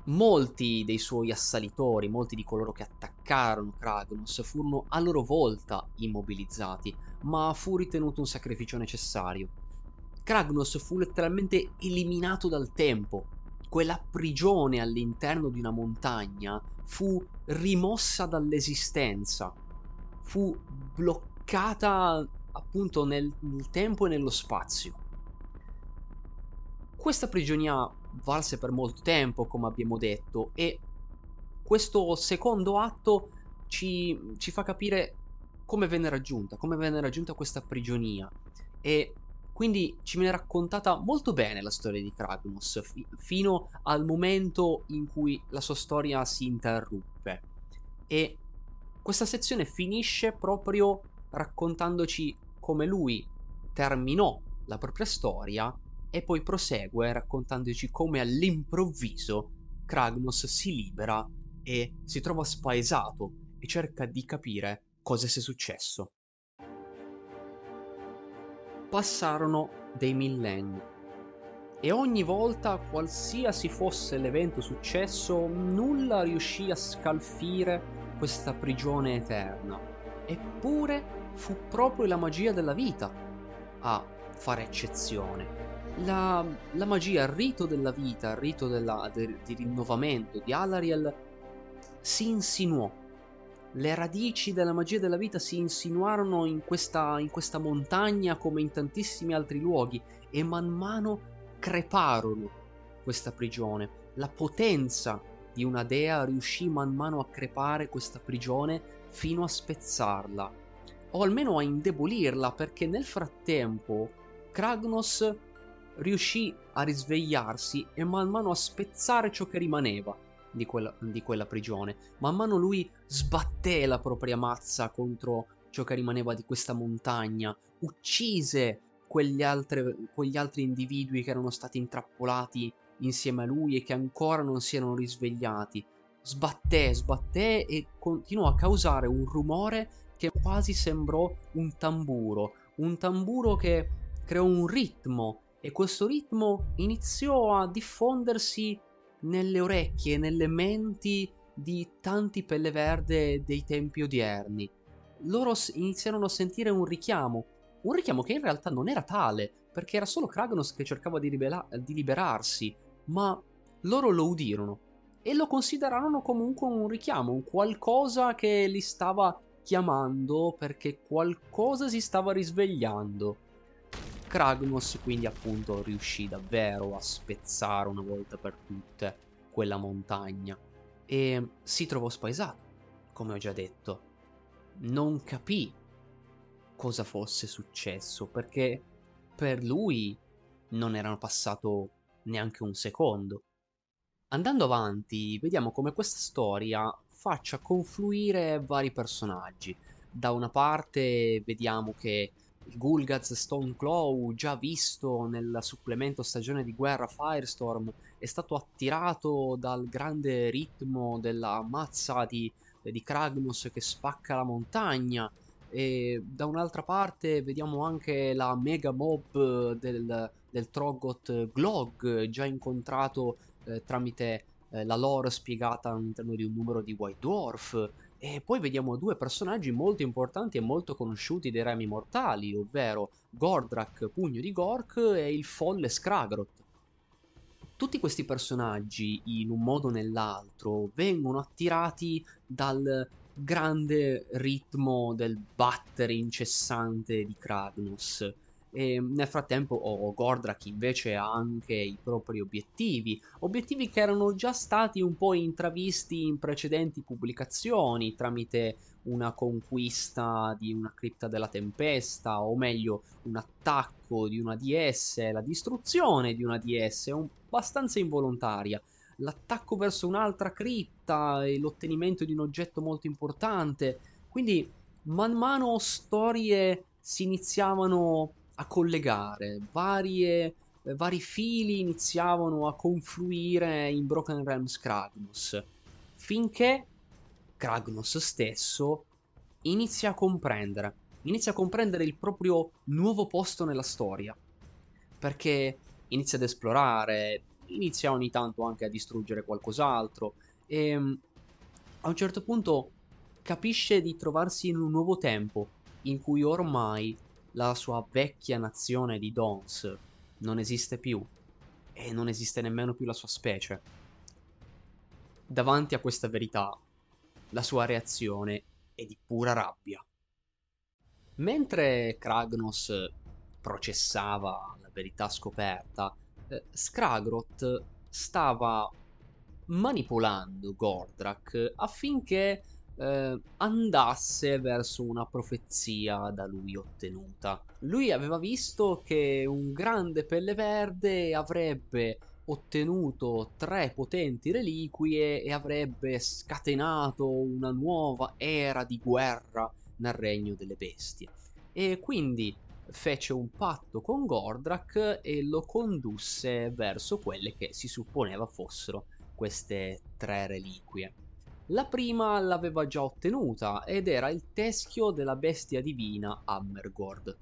Speaker 1: Molti dei suoi assalitori, molti di coloro che attaccarono Kragnos furono a loro volta immobilizzati, ma fu ritenuto un sacrificio necessario. Kragnos fu letteralmente eliminato dal tempo quella prigione all'interno di una montagna fu rimossa dall'esistenza, fu bloccata appunto nel, nel tempo e nello spazio. Questa prigionia valse per molto tempo, come abbiamo detto, e questo secondo atto ci, ci fa capire come venne raggiunta, come venne raggiunta questa prigionia e quindi ci viene raccontata molto bene la storia di Kragnos, fi- fino al momento in cui la sua storia si interruppe. E questa sezione finisce proprio raccontandoci come lui terminò la propria storia e poi prosegue raccontandoci come all'improvviso Kragnos si libera e si trova spaesato e cerca di capire cosa sia successo. Passarono dei millenni e ogni volta, qualsiasi fosse l'evento successo, nulla riuscì a scalfire questa prigione eterna. Eppure fu proprio la magia della vita a fare eccezione. La, la magia, il rito della vita, il rito della, de, di rinnovamento di Alariel si insinuò. Le radici della magia della vita si insinuarono in questa, in questa montagna come in tantissimi altri luoghi e man mano creparono questa prigione. La potenza di una dea riuscì man mano a crepare questa prigione fino a spezzarla, o almeno a indebolirla, perché nel frattempo Kragnos riuscì a risvegliarsi e man mano a spezzare ciò che rimaneva di quella, di quella prigione. Man mano lui sbatté la propria mazza contro ciò che rimaneva di questa montagna, uccise quegli, altre, quegli altri individui che erano stati intrappolati insieme a lui e che ancora non si erano risvegliati. Sbatté, sbatté e continuò a causare un rumore che quasi sembrò un tamburo, un tamburo che creò un ritmo e questo ritmo iniziò a diffondersi nelle orecchie, nelle menti di tanti pelle verde dei tempi odierni. Loro iniziarono a sentire un richiamo, un richiamo che in realtà non era tale, perché era solo Kragnos che cercava di, ribella- di liberarsi, ma loro lo udirono e lo considerarono comunque un richiamo, un qualcosa che li stava chiamando perché qualcosa si stava risvegliando. Kragnos quindi appunto riuscì davvero a spezzare una volta per tutte quella montagna e si trovò spaesato, come ho già detto. Non capì cosa fosse successo, perché per lui non era passato neanche un secondo. Andando avanti, vediamo come questa storia faccia confluire vari personaggi. Da una parte vediamo che Gulgaz Stoneclaw, già visto nel supplemento stagione di guerra Firestorm, è stato attirato dal grande ritmo della mazza di, di Kragnos che spacca la montagna e da un'altra parte vediamo anche la mega mob del, del Trogot Glog, già incontrato eh, tramite eh, la lore spiegata all'interno di un numero di White Dwarf. E poi vediamo due personaggi molto importanti e molto conosciuti dei Remi Mortali, ovvero Gordrak, Pugno di Gork, e il folle Skragroth. Tutti questi personaggi, in un modo o nell'altro, vengono attirati dal grande ritmo del battere incessante di Kragnos. E nel frattempo oh, Gordrak invece ha anche i propri obiettivi, obiettivi che erano già stati un po' intravisti in precedenti pubblicazioni tramite una conquista di una cripta della tempesta, o meglio un attacco di una DS, la distruzione di una DS, abbastanza involontaria l'attacco verso un'altra cripta e l'ottenimento di un oggetto molto importante. Quindi man mano storie si iniziavano a collegare, varie, eh, vari fili iniziavano a confluire in Broken Realms Kragnos, finché Kragnos stesso inizia a comprendere, inizia a comprendere il proprio nuovo posto nella storia, perché inizia ad esplorare, inizia ogni tanto anche a distruggere qualcos'altro e ehm, a un certo punto capisce di trovarsi in un nuovo tempo in cui ormai la sua vecchia nazione di Dons non esiste più e non esiste nemmeno più la sua specie. Davanti a questa verità, la sua reazione è di pura rabbia. Mentre Kragnos processava la verità scoperta, eh, Skragroth stava manipolando Gordrak affinché eh, andasse verso una profezia da lui ottenuta. Lui aveva visto che un grande pelle verde avrebbe ottenuto tre potenti reliquie e avrebbe scatenato una nuova era di guerra nel regno delle bestie. E quindi fece un patto con Gordrak e lo condusse verso quelle che si supponeva fossero queste tre reliquie. La prima l'aveva già ottenuta ed era il teschio della bestia divina Hammergord.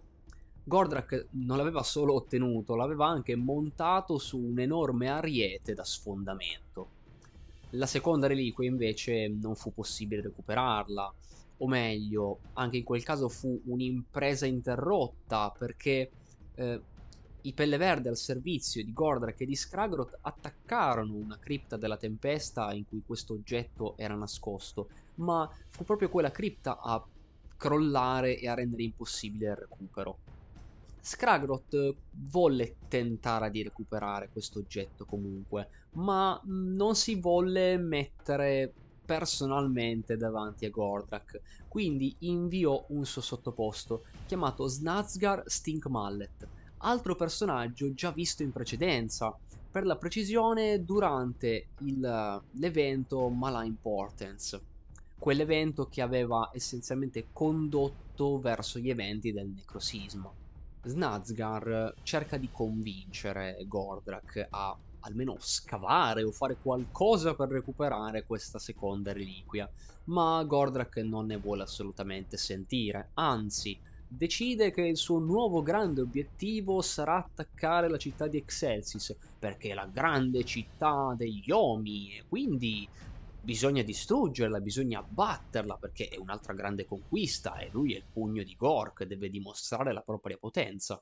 Speaker 1: Gordrak non l'aveva solo ottenuto, l'aveva anche montato su un enorme ariete da sfondamento. La seconda reliquia invece non fu possibile recuperarla, o meglio, anche in quel caso fu un'impresa interrotta perché eh, i Pelle Verde al servizio di Gordrak e di Skragroth attaccarono una cripta della tempesta in cui questo oggetto era nascosto, ma fu proprio quella cripta a crollare e a rendere impossibile il recupero. Skragroth volle tentare di recuperare questo oggetto comunque, ma non si volle mettere personalmente davanti a Gordrak, quindi inviò un suo sottoposto chiamato Snazgar Stink Mallet, altro personaggio già visto in precedenza, per la precisione durante il, l'evento Mala Importance, quell'evento che aveva essenzialmente condotto verso gli eventi del necrosismo. Snazgar cerca di convincere Gordrak a almeno scavare o fare qualcosa per recuperare questa seconda reliquia, ma Gordrak non ne vuole assolutamente sentire, anzi decide che il suo nuovo grande obiettivo sarà attaccare la città di Excelsis, perché è la grande città degli Omi e quindi bisogna distruggerla, bisogna abbatterla perché è un'altra grande conquista e lui è il pugno di Gork, deve dimostrare la propria potenza.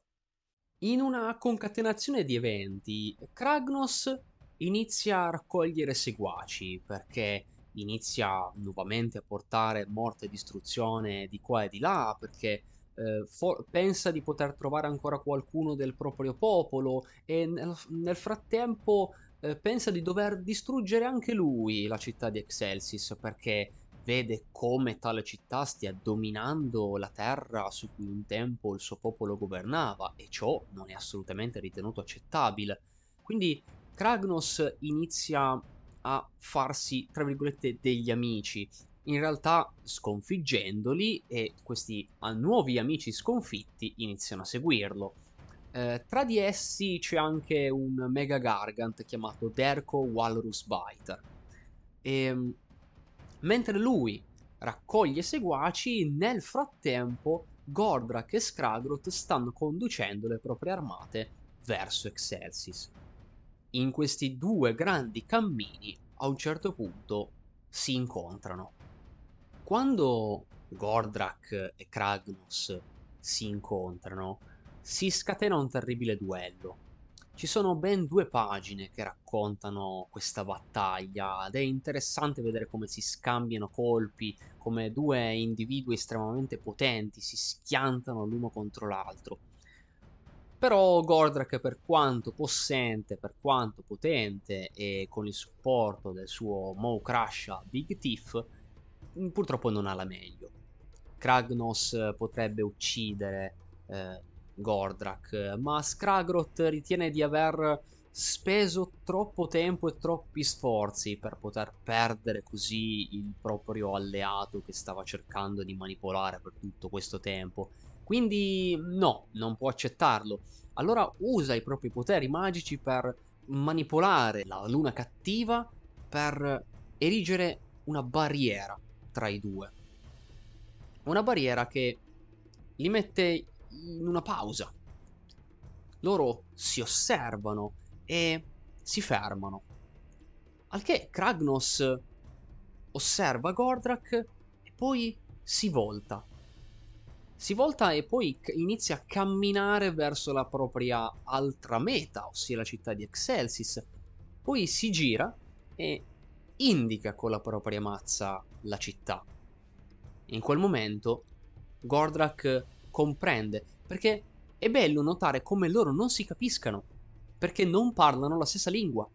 Speaker 1: In una concatenazione di eventi, Kragnos inizia a raccogliere seguaci perché inizia nuovamente a portare morte e distruzione di qua e di là perché eh, for- pensa di poter trovare ancora qualcuno del proprio popolo e nel, nel frattempo eh, pensa di dover distruggere anche lui la città di Excelsis perché vede come tale città stia dominando la terra su cui un tempo il suo popolo governava e ciò non è assolutamente ritenuto accettabile. Quindi Kragnos inizia a farsi, tra virgolette, degli amici in realtà sconfiggendoli e questi nuovi amici sconfitti iniziano a seguirlo. Eh, tra di essi c'è anche un Mega Gargant chiamato Derko Walrus Biter. E, ehm, mentre lui raccoglie seguaci, nel frattempo Gordrak e Skragroth stanno conducendo le proprie armate verso Excelsis. In questi due grandi cammini, a un certo punto, si incontrano. Quando Gordrak e Kragnos si incontrano, si scatena un terribile duello. Ci sono ben due pagine che raccontano questa battaglia ed è interessante vedere come si scambiano colpi, come due individui estremamente potenti si schiantano l'uno contro l'altro. Però Gordrak, per quanto possente, per quanto potente e con il supporto del suo Mo Crusha Big Thief, purtroppo non ha la meglio. Kragnos eh, potrebbe uccidere eh, Gordrak, ma Skragroth ritiene di aver speso troppo tempo e troppi sforzi per poter perdere così il proprio alleato che stava cercando di manipolare per tutto questo tempo. Quindi no, non può accettarlo. Allora usa i propri poteri magici per manipolare la luna cattiva per erigere una barriera tra i due. Una barriera che li mette in una pausa. Loro si osservano e si fermano. Al che Kragnos osserva Gordrak e poi si volta. Si volta e poi inizia a camminare verso la propria altra meta, ossia la città di Excelsis. Poi si gira e indica con la propria mazza la città. In quel momento Gordrak comprende, perché è bello notare come loro non si capiscano, perché non parlano la stessa lingua,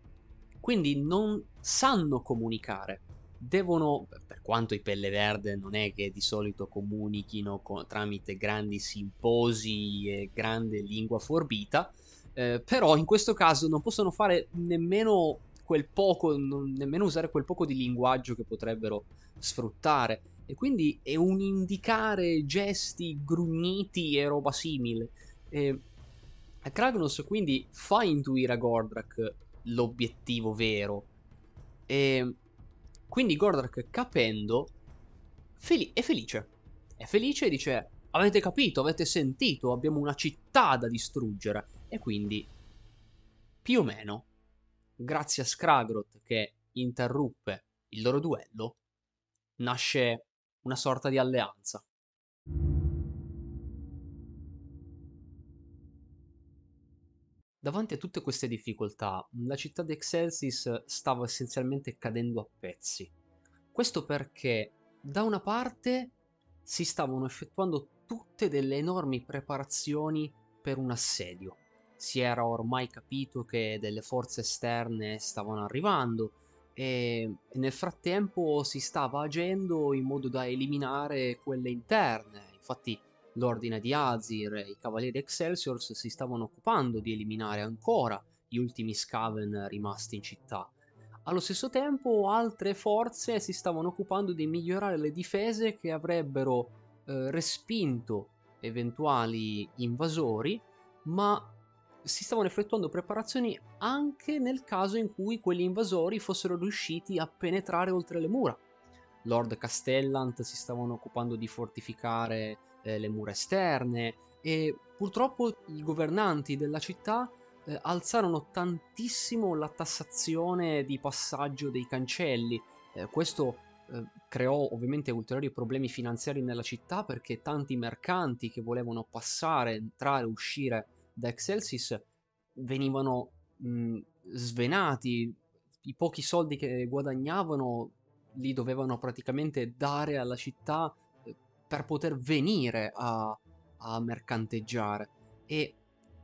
Speaker 1: quindi non sanno comunicare. Devono, per quanto i pelle verde non è che di solito comunichino con, tramite grandi simposi e grande lingua forbita, eh, però in questo caso non possono fare nemmeno quel poco, non, nemmeno usare quel poco di linguaggio che potrebbero sfruttare. e quindi è un indicare gesti grugniti e roba simile. E Kragnos quindi fa intuire a Gordrak l'obiettivo vero. E quindi Gordrak capendo fel- è felice. È felice e dice avete capito, avete sentito, abbiamo una città da distruggere. E quindi più o meno, grazie a Skragroth che interruppe il loro duello, nasce una sorta di alleanza. Davanti a tutte queste difficoltà, la città di Excelsis stava essenzialmente cadendo a pezzi. Questo perché, da una parte, si stavano effettuando tutte delle enormi preparazioni per un assedio. Si era ormai capito che delle forze esterne stavano arrivando e nel frattempo si stava agendo in modo da eliminare quelle interne. Infatti l'ordine di Azir e i cavalieri Excelsiors si stavano occupando di eliminare ancora gli ultimi Skaven rimasti in città. Allo stesso tempo altre forze si stavano occupando di migliorare le difese che avrebbero eh, respinto eventuali invasori, ma si stavano effettuando preparazioni anche nel caso in cui quegli invasori fossero riusciti a penetrare oltre le mura. Lord Castellant si stavano occupando di fortificare eh, le mura esterne e purtroppo i governanti della città eh, alzarono tantissimo la tassazione di passaggio dei cancelli. Eh, questo eh, creò ovviamente ulteriori problemi finanziari nella città perché tanti mercanti che volevano passare, entrare, uscire da Excelsis venivano mh, svenati, i pochi soldi che guadagnavano li dovevano praticamente dare alla città eh, per poter venire a, a mercanteggiare. E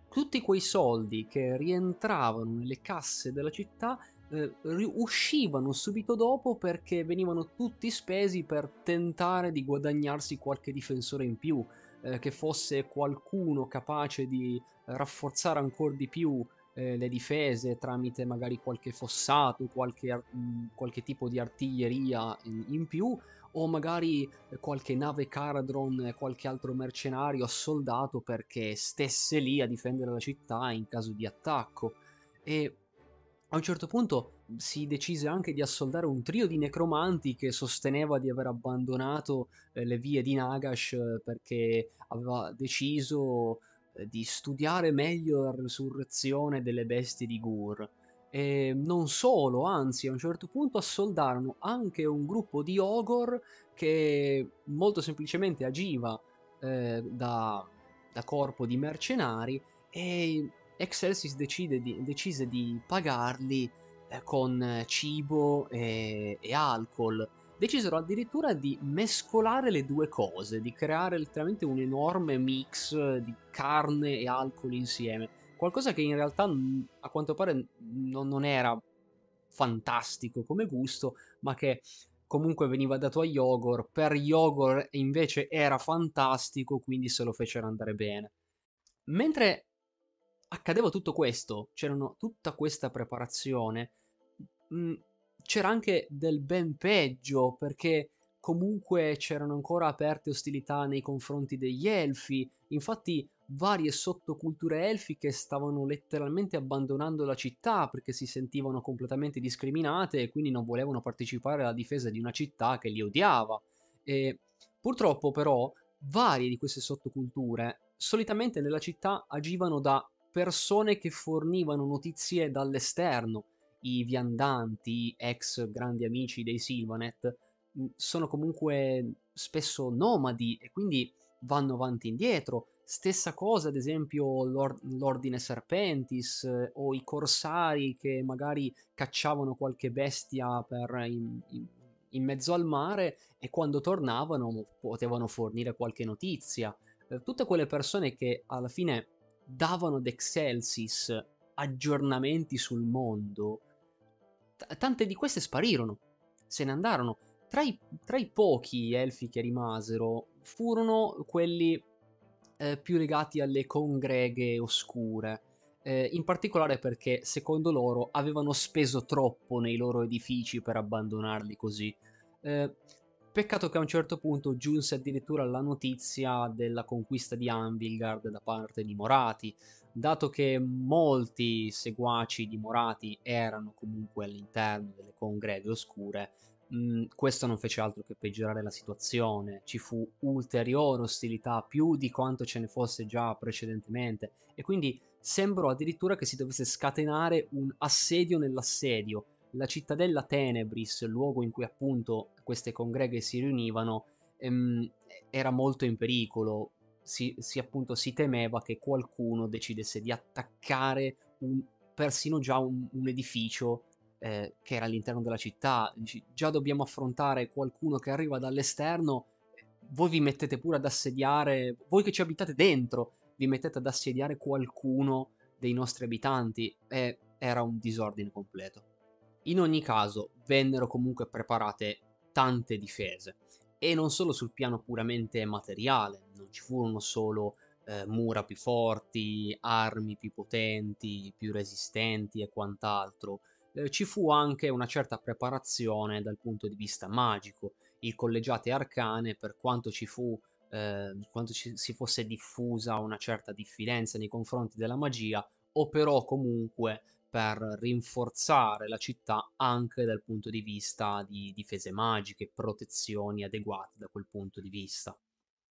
Speaker 1: tutti quei soldi che rientravano nelle casse della città eh, uscivano subito dopo perché venivano tutti spesi per tentare di guadagnarsi qualche difensore in più, eh, che fosse qualcuno capace di rafforzare ancora di più eh, le difese tramite magari qualche fossato, qualche, mh, qualche tipo di artiglieria in, in più, o magari qualche nave Caradron qualche altro mercenario assoldato perché stesse lì a difendere la città in caso di attacco. E a un certo punto si decise anche di assoldare un trio di necromanti che sosteneva di aver abbandonato eh, le vie di Nagash eh, perché aveva deciso eh, di studiare meglio la resurrezione delle bestie di Gur. E non solo, anzi, a un certo punto assoldarono anche un gruppo di Ogor che molto semplicemente agiva eh, da, da corpo di mercenari e Excelsis di, decise di pagarli eh, con cibo e, e, alcol. Decisero addirittura di mescolare le due cose, di creare letteralmente un enorme mix di carne e alcol insieme. Qualcosa che in realtà a quanto pare non, non era fantastico come gusto, ma che comunque veniva dato a Yogor. Per Yogor invece era fantastico, quindi se lo fecero andare bene. Mentre accadeva tutto questo, c'era tutta questa preparazione, mm, c'era anche del ben peggio perché comunque c'erano ancora aperte ostilità nei confronti degli elfi, infatti varie sottoculture elfiche stavano letteralmente abbandonando la città perché si sentivano completamente discriminate e quindi non volevano partecipare alla difesa di una città che li odiava. E purtroppo però varie di queste sottoculture solitamente nella città agivano da persone che fornivano notizie dall'esterno. I viandanti, ex grandi amici dei Silvanet, mm, sono comunque spesso nomadi e quindi vanno avanti e indietro. Stessa cosa, ad esempio, l'or- l'Ordine Serpentis eh, o i corsari che magari cacciavano qualche bestia per in, in, in, mezzo al mare e quando tornavano potevano fornire qualche notizia. Eh, tutte quelle persone che alla fine davano ad Excelsis aggiornamenti sul mondo, t- tante di queste sparirono, se ne andarono. Tra i, tra i pochi elfi che rimasero furono quelli eh, più legati alle congreghe oscure, eh, in particolare perché secondo loro avevano speso troppo nei loro edifici per abbandonarli così. Eh, Peccato che a un certo punto giunse addirittura la notizia della conquista di Anvilgard da parte di Morati, dato che molti seguaci di Morati erano comunque all'interno delle congreve oscure, mm, questo non fece altro che peggiorare la situazione, ci fu ulteriore ostilità più di quanto ce ne fosse già precedentemente e quindi sembrò addirittura che si dovesse scatenare un assedio nell'assedio. La cittadella Tenebris, luogo in cui appunto queste congreghe si riunivano, ehm, era molto in pericolo, si, si, appunto si temeva che qualcuno decidesse di attaccare un, persino già un, un edificio eh, che era all'interno della città. Dici, già dobbiamo affrontare qualcuno che arriva dall'esterno, voi vi mettete pure ad assediare, voi che ci abitate dentro, vi mettete ad assediare qualcuno dei nostri abitanti e era un disordine completo. In ogni caso, vennero comunque preparate tante difese e non solo sul piano puramente materiale, non ci furono solo eh, mura più forti, armi più potenti, più resistenti e quant'altro, eh, ci fu anche una certa preparazione dal punto di vista magico. Il collegiate arcane, per quanto ci fu eh, quanto ci, si fosse diffusa una certa diffidenza nei confronti della magia, operò comunque per rinforzare la città anche dal punto di vista di difese magiche, protezioni adeguate da quel punto di vista.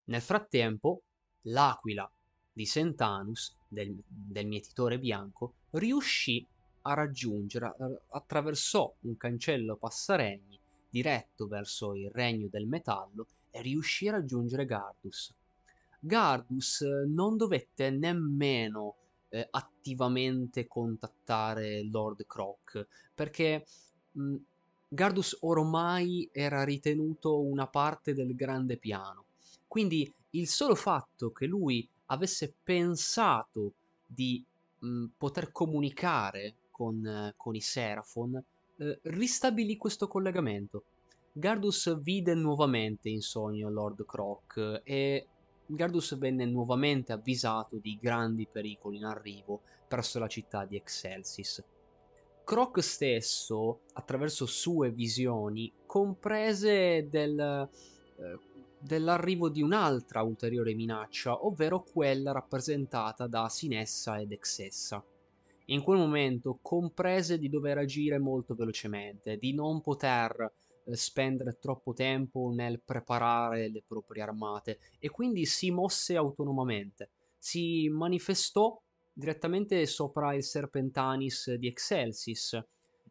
Speaker 1: Nel frattempo, l'aquila di Sentanus, del, del mietitore bianco, riuscì a raggiungere, attraversò un cancello passaregni diretto verso il regno del metallo e riuscì a raggiungere Gardus. Gardus non dovette nemmeno eh, attivamente contattare Lord Croc, perché mh, Gardus ormai era ritenuto una parte del grande piano. Quindi il solo fatto che lui avesse pensato di mh, poter comunicare con, eh, con i Seraphon eh, ristabilì questo collegamento. Gardus vide nuovamente in sogno Lord Croc e Gardus venne nuovamente avvisato di grandi pericoli in arrivo presso la città di Excelsis. Croc stesso, attraverso sue visioni, comprese del, eh, dell'arrivo di un'altra ulteriore minaccia, ovvero quella rappresentata da Sinessa ed Exessa. In quel momento comprese di dover agire molto velocemente, di non poter spendere troppo tempo nel preparare le proprie armate e quindi si mosse autonomamente. Si manifestò direttamente sopra il Serpentanis di Excelsis.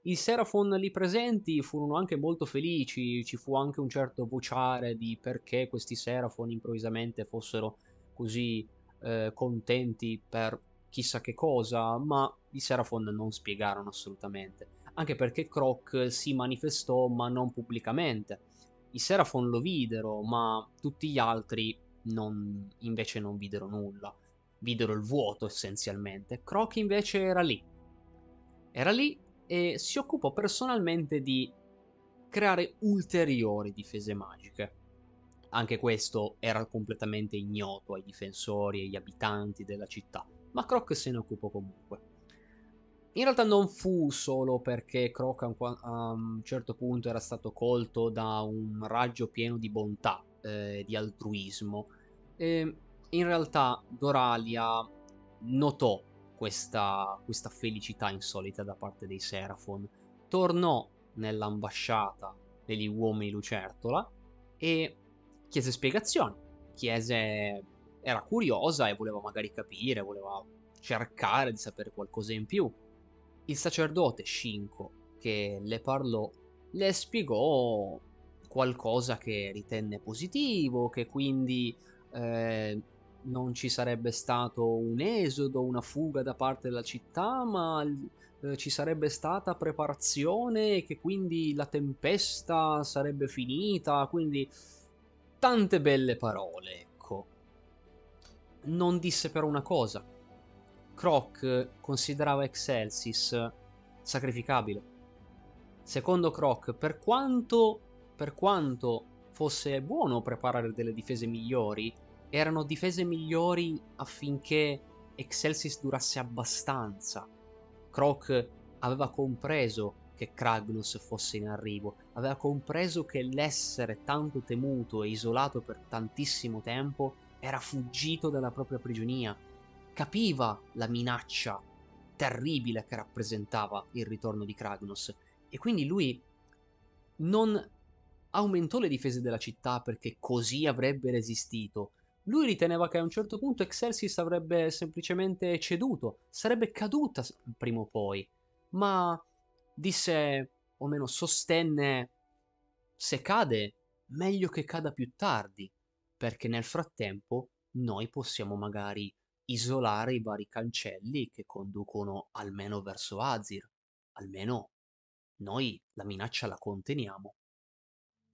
Speaker 1: I Seraphon lì presenti furono anche molto felici, ci fu anche un certo vociare di perché questi Seraphon improvvisamente fossero così eh, contenti per chissà che cosa, ma i Seraphon non spiegarono assolutamente anche perché Croc si manifestò ma non pubblicamente. I Seraphon lo videro, ma tutti gli altri non, invece non videro nulla. Videro il vuoto essenzialmente. Croc invece era lì. Era lì e si occupò personalmente di creare ulteriori difese magiche. Anche questo era completamente ignoto ai difensori e agli abitanti della città, ma Croc se ne occupò comunque. In realtà non fu solo perché Croc a un certo punto era stato colto da un raggio pieno di bontà, eh, di altruismo. E in realtà Doralia notò questa, questa felicità insolita da parte dei Seraphon, tornò nell'ambasciata degli uomini lucertola e chiese spiegazioni. Chiese, era curiosa e voleva magari capire, voleva cercare di sapere qualcosa in più. Il sacerdote Shinko, che le parlò, le spiegò qualcosa che ritenne positivo, che quindi eh, non ci sarebbe stato un esodo, una fuga da parte della città, ma eh, ci sarebbe stata preparazione e che quindi la tempesta sarebbe finita, quindi tante belle parole, ecco. Non disse però una cosa, Croc considerava Excelsis sacrificabile. Secondo Croc, per quanto, per quanto fosse buono preparare delle difese migliori, erano difese migliori affinché Excelsis durasse abbastanza. Croc aveva compreso che Kragnos fosse in arrivo, aveva compreso che l'essere tanto temuto e isolato per tantissimo tempo era fuggito dalla propria prigionia, capiva la minaccia terribile che rappresentava il ritorno di Kragnos e quindi lui non aumentò le difese della città perché così avrebbe resistito. Lui riteneva che a un certo punto Excelsis avrebbe semplicemente ceduto, sarebbe caduta prima o poi, ma disse, o almeno sostenne, se cade, meglio che cada più tardi, perché nel frattempo noi possiamo magari isolare i vari cancelli che conducono almeno verso Azir. Almeno noi la minaccia la conteniamo.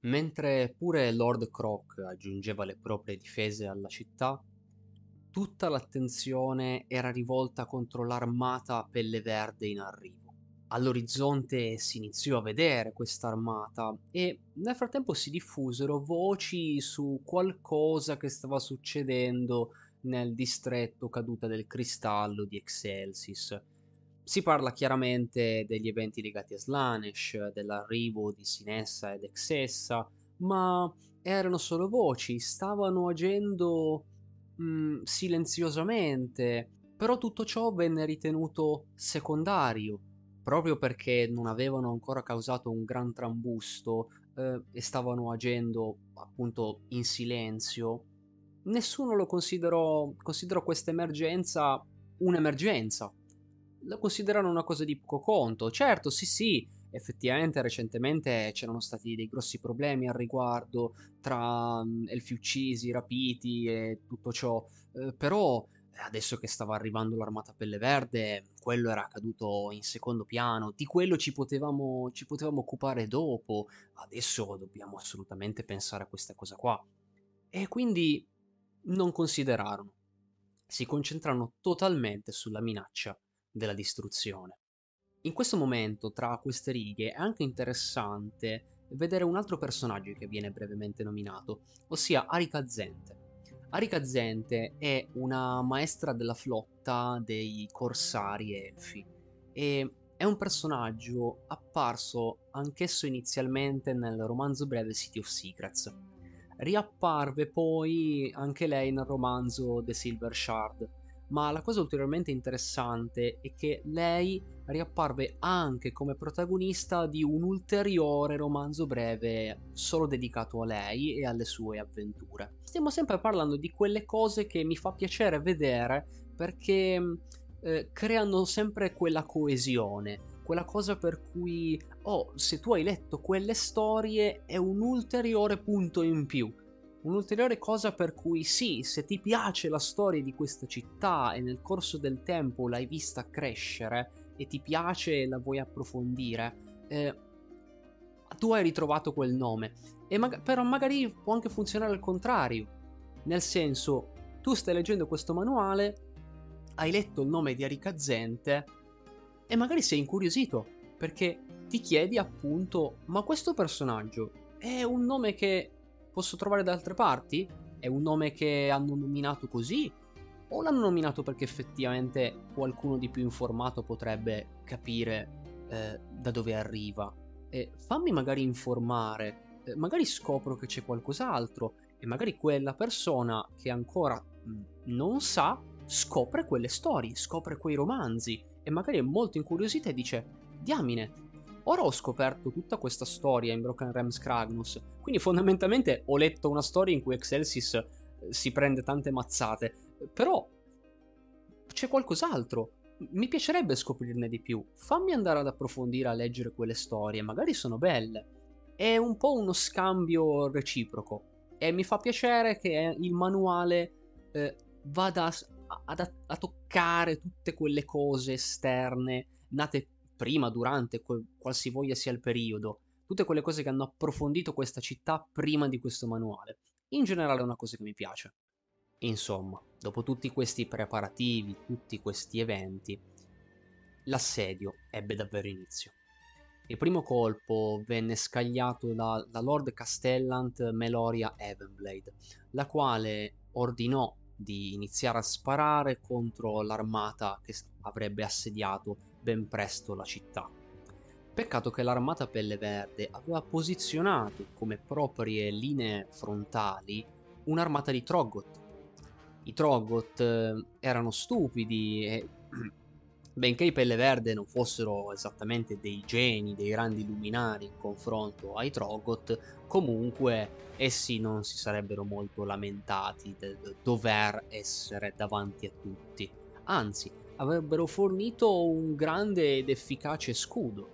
Speaker 1: Mentre pure Lord Croc aggiungeva le proprie difese alla città, tutta l'attenzione era rivolta contro l'armata pelle verde in arrivo. All'orizzonte si iniziò a vedere questa armata e nel frattempo si diffusero voci su qualcosa che stava succedendo nel distretto caduta del cristallo di Excelsis. Si parla chiaramente degli eventi legati a Slanesh, dell'arrivo di Sinessa ed Exessa, ma erano solo voci, stavano agendo mh, mm, silenziosamente, però tutto ciò venne ritenuto secondario proprio perché non avevano ancora causato un gran trambusto eh, e stavano agendo appunto in silenzio, nessuno lo considerò, considerò questa emergenza un'emergenza. La considerano una cosa di poco conto. Certo, sì, sì, effettivamente recentemente c'erano stati dei grossi problemi al riguardo tra um, elfi uccisi, rapiti e tutto ciò, eh, però adesso che stava arrivando l'armata pelle verde, quello era caduto in secondo piano, di quello ci potevamo, ci potevamo occupare dopo, adesso dobbiamo assolutamente pensare a questa cosa qua. E quindi non considerarono, si concentrarono totalmente sulla minaccia della distruzione. In questo momento, tra queste righe, è anche interessante vedere un altro personaggio che viene brevemente nominato, ossia Arika Zente Arika Zente è una maestra della flotta dei corsari elfi e è un personaggio apparso anch'esso inizialmente nel romanzo breve City of Secrets. Riapparve poi anche lei nel romanzo The Silver Shard, ma la cosa ulteriormente interessante è che lei riapparve anche come protagonista di un ulteriore romanzo breve solo dedicato a lei e alle sue avventure. Stiamo sempre parlando di quelle cose che mi fa piacere vedere perché eh, creano sempre quella coesione, quella cosa per cui, oh, se tu hai letto quelle storie è un ulteriore punto in più Un'ulteriore cosa per cui sì, se ti piace la storia di questa città e nel corso del tempo l'hai vista crescere e ti piace e la vuoi approfondire, eh, tu hai ritrovato quel nome. Ma- però magari può anche funzionare al contrario. Nel senso, tu stai leggendo questo manuale, hai letto il nome di Arika Zente e magari sei incuriosito perché ti chiedi appunto, ma questo personaggio è un nome che posso trovare da altre parti? È un nome che hanno nominato così? O l'hanno nominato perché effettivamente qualcuno di più informato potrebbe capire eh, da dove arriva? E fammi magari informare, eh, magari scopro che c'è qualcos'altro e magari quella persona che ancora mh, non sa scopre quelle storie, scopre quei romanzi e magari è molto incuriosita e dice diamine, Ora ho scoperto tutta questa storia in Broken Realms Kragnus, quindi fondamentalmente ho letto una storia in cui Excelsis eh, si prende tante mazzate, però c'è qualcos'altro. Mi piacerebbe scoprirne di più. Fammi andare ad approfondire a leggere quelle storie, magari sono belle. È un po' uno scambio reciproco e mi fa piacere che il manuale eh, vada a, a, toccare tutte quelle cose esterne nate prima, durante, qualsivoglia sia il periodo, tutte quelle cose che hanno approfondito questa città prima di questo manuale. In generale è una cosa che mi piace. Insomma, dopo tutti questi preparativi, tutti questi eventi, l'assedio ebbe davvero inizio. Il primo colpo venne scagliato da, da Lord Castellant Meloria Evenblade, la quale ordinò di iniziare a sparare contro l'armata che avrebbe assediato ben presto la città. Peccato che l'armata Pelle Verde aveva posizionato come proprie linee frontali un'armata di Troggoth. I Troggoth eh, erano stupidi e benché i Pelle Verde non fossero esattamente dei geni, dei grandi luminari in confronto ai Troggoth, comunque essi non si sarebbero molto lamentati del dover essere davanti a tutti. Anzi, avrebbero fornito un grande ed efficace scudo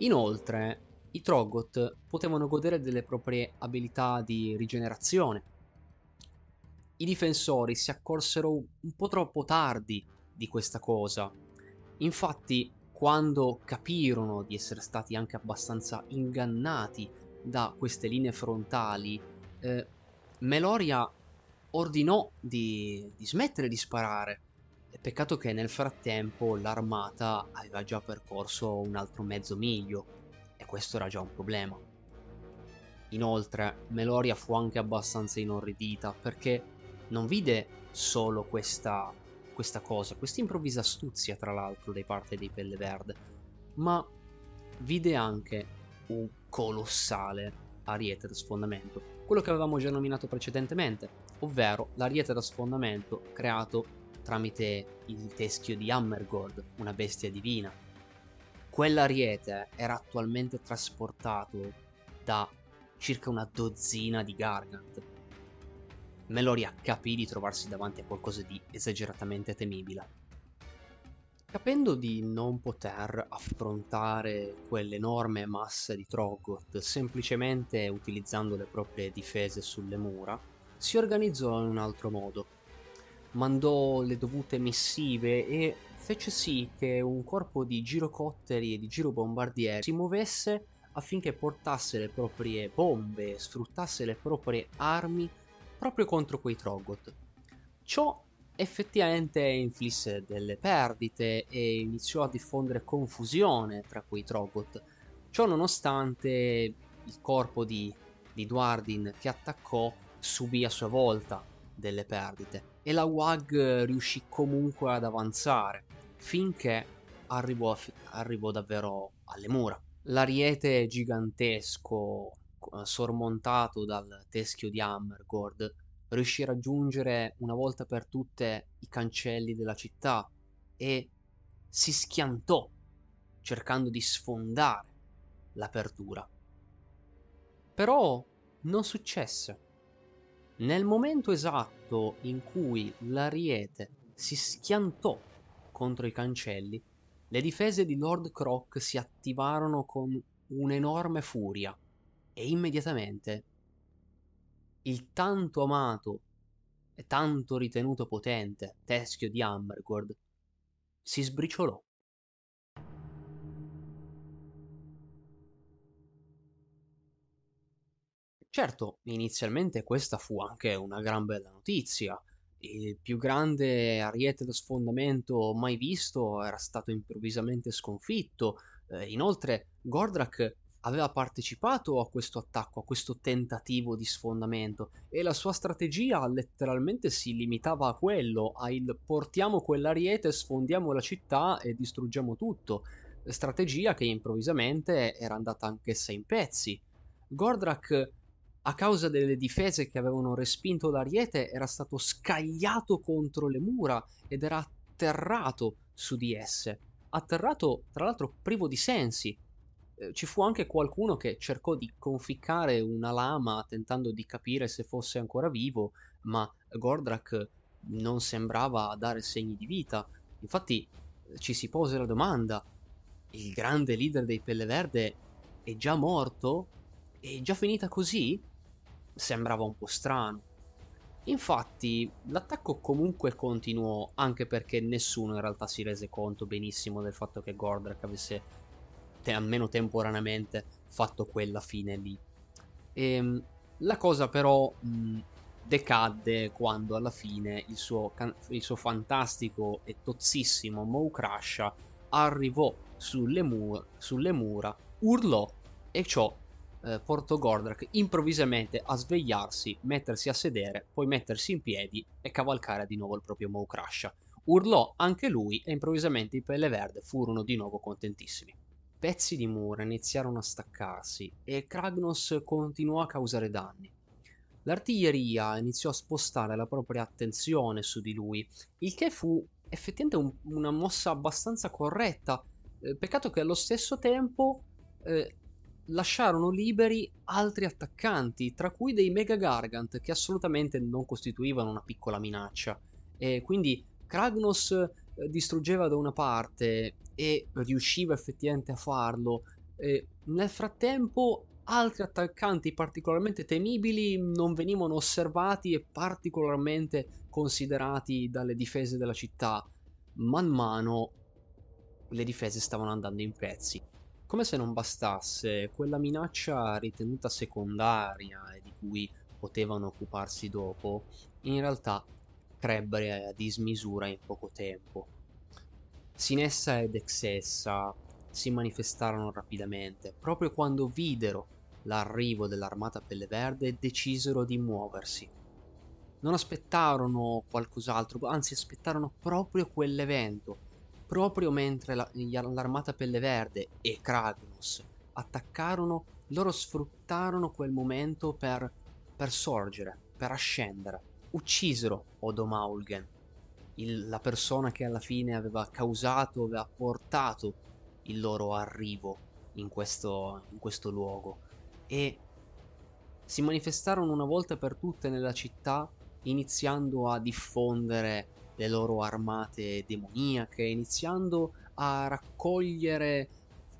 Speaker 1: Inoltre, i Troggoth potevano godere delle proprie abilità di rigenerazione. I difensori si accorsero un po' troppo tardi di questa cosa. Infatti, quando capirono di essere stati anche abbastanza ingannati da queste linee frontali, eh, Meloria ordinò di, di smettere di sparare Peccato che nel frattempo l'armata aveva già percorso un altro mezzo miglio e questo era già un problema. Inoltre, Meloria fu anche abbastanza inorridita perché non vide solo questa, questa cosa, questa improvvisa astuzia tra l'altro da parte dei Pelle Verde, ma vide anche un colossale ariete da sfondamento, quello che avevamo già nominato precedentemente, ovvero l'ariete da sfondamento creato tramite il teschio di Hammergold, una bestia divina. Quell'ariete era attualmente trasportato da circa una dozzina di Gargant. Meloria capì di trovarsi davanti a qualcosa di esageratamente temibile. Capendo di non poter affrontare quell'enorme massa di Trogoth semplicemente utilizzando le proprie difese sulle mura, si organizzò in un altro modo mandò le dovute missive e fece sì che un corpo di girocotteri e di girobombardieri si muovesse affinché portasse le proprie bombe, sfruttasse le proprie armi proprio contro quei Trogoth. Ciò effettivamente inflisse delle perdite e iniziò a diffondere confusione tra quei Trogoth. Ciò nonostante il corpo di, di Duardin che attaccò subì a sua volta delle perdite e la WAG riuscì comunque ad avanzare finché arrivò, arrivò davvero alle mura. L'ariete gigantesco sormontato dal teschio di Hammergord riuscì a raggiungere una volta per tutte i cancelli della città e si schiantò cercando di sfondare l'apertura. Però non successe. Nel momento esatto in cui l'ariete si schiantò contro i cancelli, le difese di Lord Croc si attivarono con un'enorme furia e immediatamente il tanto amato e tanto ritenuto potente teschio di Ambergord si sbriciolò. Certo, inizialmente questa fu anche una gran bella notizia. Il più grande ariete da sfondamento mai visto era stato improvvisamente sconfitto. Eh, inoltre, Gordrak aveva partecipato a questo attacco, a questo tentativo di sfondamento e la sua strategia letteralmente si limitava a quello, a il portiamo quell'ariete, sfondiamo la città e distruggiamo tutto. Strategia che improvvisamente era andata anch'essa in pezzi. Gordrak a causa delle difese che avevano respinto l'ariete, era stato scagliato contro le mura ed era atterrato su di esse. Atterrato, tra l'altro, privo di sensi. Eh, ci fu anche qualcuno che cercò di conficcare una lama tentando di capire se fosse ancora vivo, ma Gordrak non sembrava dare segni di vita. Infatti ci si pose la domanda: il grande leader dei Pelle Verde è già morto? È già finita così? sembrava un po' strano. Infatti, l'attacco comunque continuò, anche perché nessuno in realtà si rese conto benissimo del fatto che Gordrak avesse, te- almeno temporaneamente, fatto quella fine lì. E, ehm, la cosa però mh, decadde quando alla fine il suo, can- il suo fantastico e tozzissimo Mo Crash arrivò sulle, mu- sulle mura, urlò e ciò eh, portò Gordrak improvvisamente a svegliarsi, mettersi a sedere, poi mettersi in piedi e cavalcare di nuovo il proprio Mo Urlò anche lui e improvvisamente i pelle verde furono di nuovo contentissimi. Pezzi di mura iniziarono a staccarsi e Kragnos continuò a causare danni. L'artiglieria iniziò a spostare la propria attenzione su di lui, il che fu effettivamente un, una mossa abbastanza corretta. Eh, peccato che allo stesso tempo eh, lasciarono liberi altri attaccanti, tra cui dei Mega Gargant che assolutamente non costituivano una piccola minaccia. E quindi Kragnos distruggeva da una parte e riusciva effettivamente a farlo. E nel frattempo altri attaccanti particolarmente temibili non venivano osservati e particolarmente considerati dalle difese della città. Man mano le difese stavano andando in pezzi. Come se non bastasse, quella minaccia ritenuta secondaria e di cui potevano occuparsi dopo, in realtà crebbe a dismisura in poco tempo. Sinessa ed Exessa si manifestarono rapidamente, proprio quando videro l'arrivo dell'armata Pelle Verde decisero di muoversi. Non aspettarono qualcos'altro, anzi aspettarono proprio quell'evento, proprio mentre la, l'armata Pelle Verde e Kragnos attaccarono, loro sfruttarono quel momento per, per sorgere, per ascendere. Uccisero Odomaulgen, il, la persona che alla fine aveva causato, aveva portato il loro arrivo in questo, in questo luogo. E si manifestarono una volta per tutte nella città iniziando a diffondere le loro armate demoniache, iniziando a raccogliere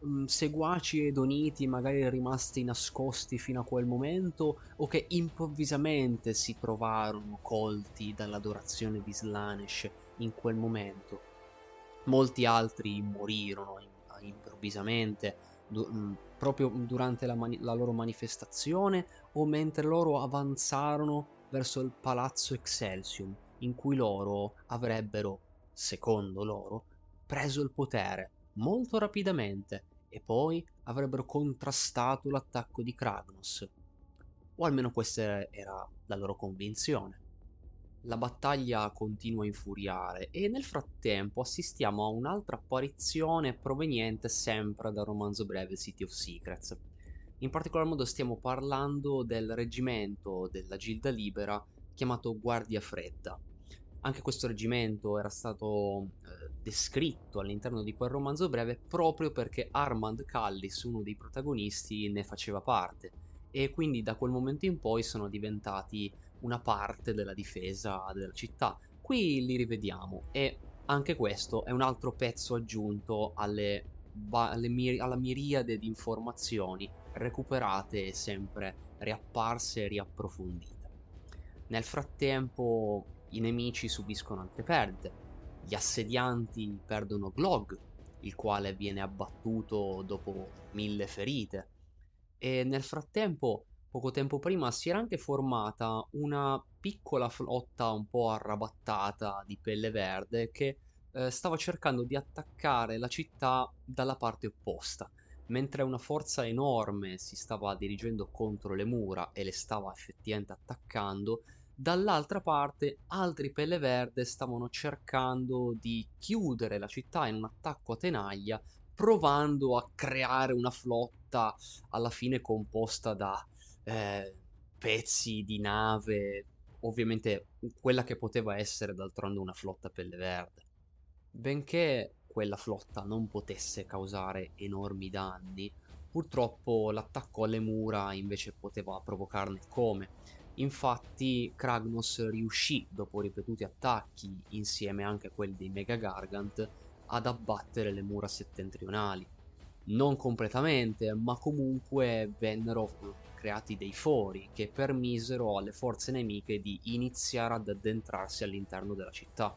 Speaker 1: mh, seguaci ed oniti magari rimasti nascosti fino a quel momento o che improvvisamente si trovarono colti dall'adorazione di Slanesh in quel momento. Molti altri morirono improvvisamente du- proprio durante la, mani- la loro manifestazione o mentre loro avanzarono verso il palazzo Excelsium, in cui loro avrebbero, secondo loro, preso il potere molto rapidamente e poi avrebbero contrastato l'attacco di Kragnos. O almeno questa era la loro convinzione. La battaglia continua a infuriare e nel frattempo assistiamo a un'altra apparizione proveniente sempre dal romanzo breve City of Secrets. In particolar modo stiamo parlando del reggimento della Gilda Libera chiamato Guardia Fredda. Anche questo reggimento era stato eh, descritto all'interno di quel romanzo breve proprio perché Armand Callis, uno dei protagonisti, ne faceva parte e quindi da quel momento in poi sono diventati una parte della difesa della città. Qui li rivediamo e anche questo è un altro pezzo aggiunto alle, alle mir- alla miriade di informazioni recuperate e sempre riapparse e riapprofondite. Nel frattempo i nemici subiscono altre perdite. Gli assedianti perdono Glog, il quale viene abbattuto dopo mille ferite. E nel frattempo poco tempo prima si era anche formata una piccola flotta un po' arrabattata di pelle verde che eh, stava cercando di attaccare la città dalla parte opposta. Mentre una forza enorme si stava dirigendo contro le mura e le stava effettivamente attaccando, dall'altra parte altri pelle verde stavano cercando di chiudere la città in un attacco a tenaglia, provando a creare una flotta alla fine composta da eh, pezzi di nave, ovviamente quella che poteva essere d'altronde una flotta pelle verde. Benché quella flotta non potesse causare enormi danni, purtroppo l'attacco alle mura invece poteva provocarne come. Infatti Kragnos riuscì, dopo ripetuti attacchi, insieme anche a quelli dei Mega Gargant, ad abbattere le mura settentrionali. Non completamente, ma comunque vennero creati dei fori che permisero alle forze nemiche di iniziare ad addentrarsi all'interno della città.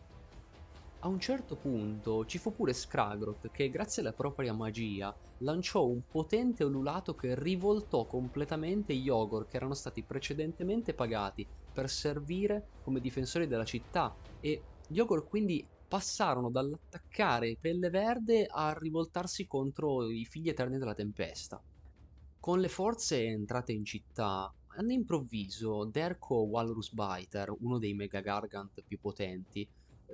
Speaker 1: A un certo punto ci fu pure Skragroth che grazie alla propria magia lanciò un potente ululato che rivoltò completamente gli Ogor che erano stati precedentemente pagati per servire come difensori della città e gli Ogor quindi passarono dall'attaccare Pelle Verde a rivoltarsi contro i figli eterni della tempesta. Con le forze entrate in città, all'improvviso Derko Walrus Biter, uno dei Mega Gargant più potenti,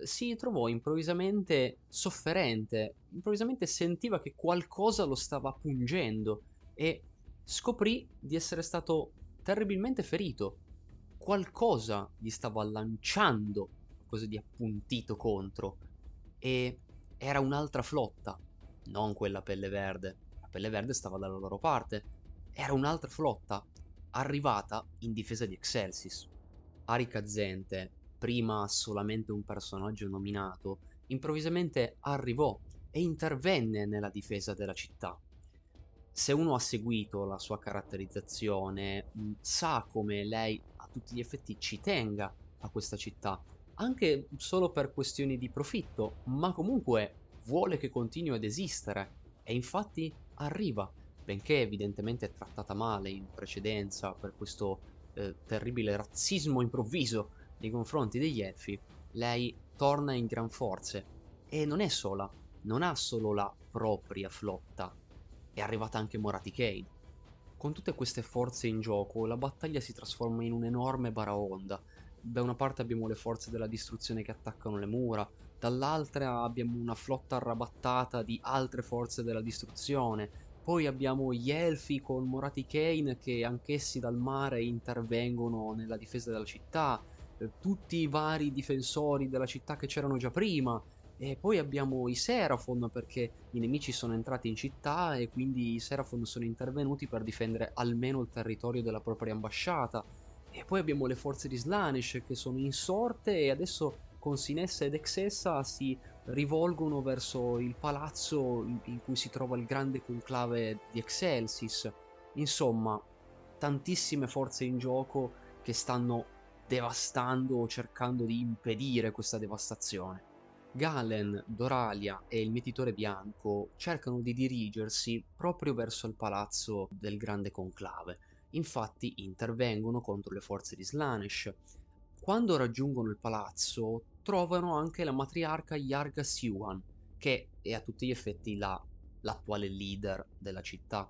Speaker 1: si trovò improvvisamente sofferente, improvvisamente sentiva che qualcosa lo stava pungendo e scoprì di essere stato terribilmente ferito. Qualcosa gli stava lanciando qualcosa di appuntito contro e era un'altra flotta, non quella pelle verde. La pelle verde stava dalla loro parte. Era un'altra flotta arrivata in difesa di Excelsis. Arika Zente prima solamente un personaggio nominato, improvvisamente arrivò e intervenne nella difesa della città. Se uno ha seguito la sua caratterizzazione, mm, sa come lei a tutti gli effetti ci tenga a questa città, anche solo per questioni di profitto, ma comunque vuole che continui ad esistere e infatti arriva, benché evidentemente trattata male in precedenza per questo eh, terribile razzismo improvviso nei confronti degli elfi, lei torna in gran forze e non è sola, non ha solo la propria flotta, è arrivata anche Moraticade. Con tutte queste forze in gioco, la battaglia si trasforma in un'enorme baraonda. Da una parte abbiamo le forze della distruzione che attaccano le mura, dall'altra abbiamo una flotta arrabattata di altre forze della distruzione, poi abbiamo gli elfi con Morati Kane che anch'essi dal mare intervengono nella difesa della città, tutti i vari difensori della città che c'erano già prima. E poi abbiamo i Seraphon perché i nemici sono entrati in città e quindi i Seraphon sono intervenuti per difendere almeno il territorio della propria ambasciata. E poi abbiamo le forze di Slanish che sono in sorte e adesso con Sinessa ed Exessa si rivolgono verso il palazzo in cui si trova il grande conclave di Excelsis. Insomma, tantissime forze in gioco che stanno devastando o cercando di impedire questa devastazione. Galen, Doralia e il mietitore bianco cercano di dirigersi proprio verso il palazzo del grande conclave. Infatti intervengono contro le forze di Slanesh. Quando raggiungono il palazzo trovano anche la matriarca Yarga Siwan, che è a tutti gli effetti la, l'attuale leader della città.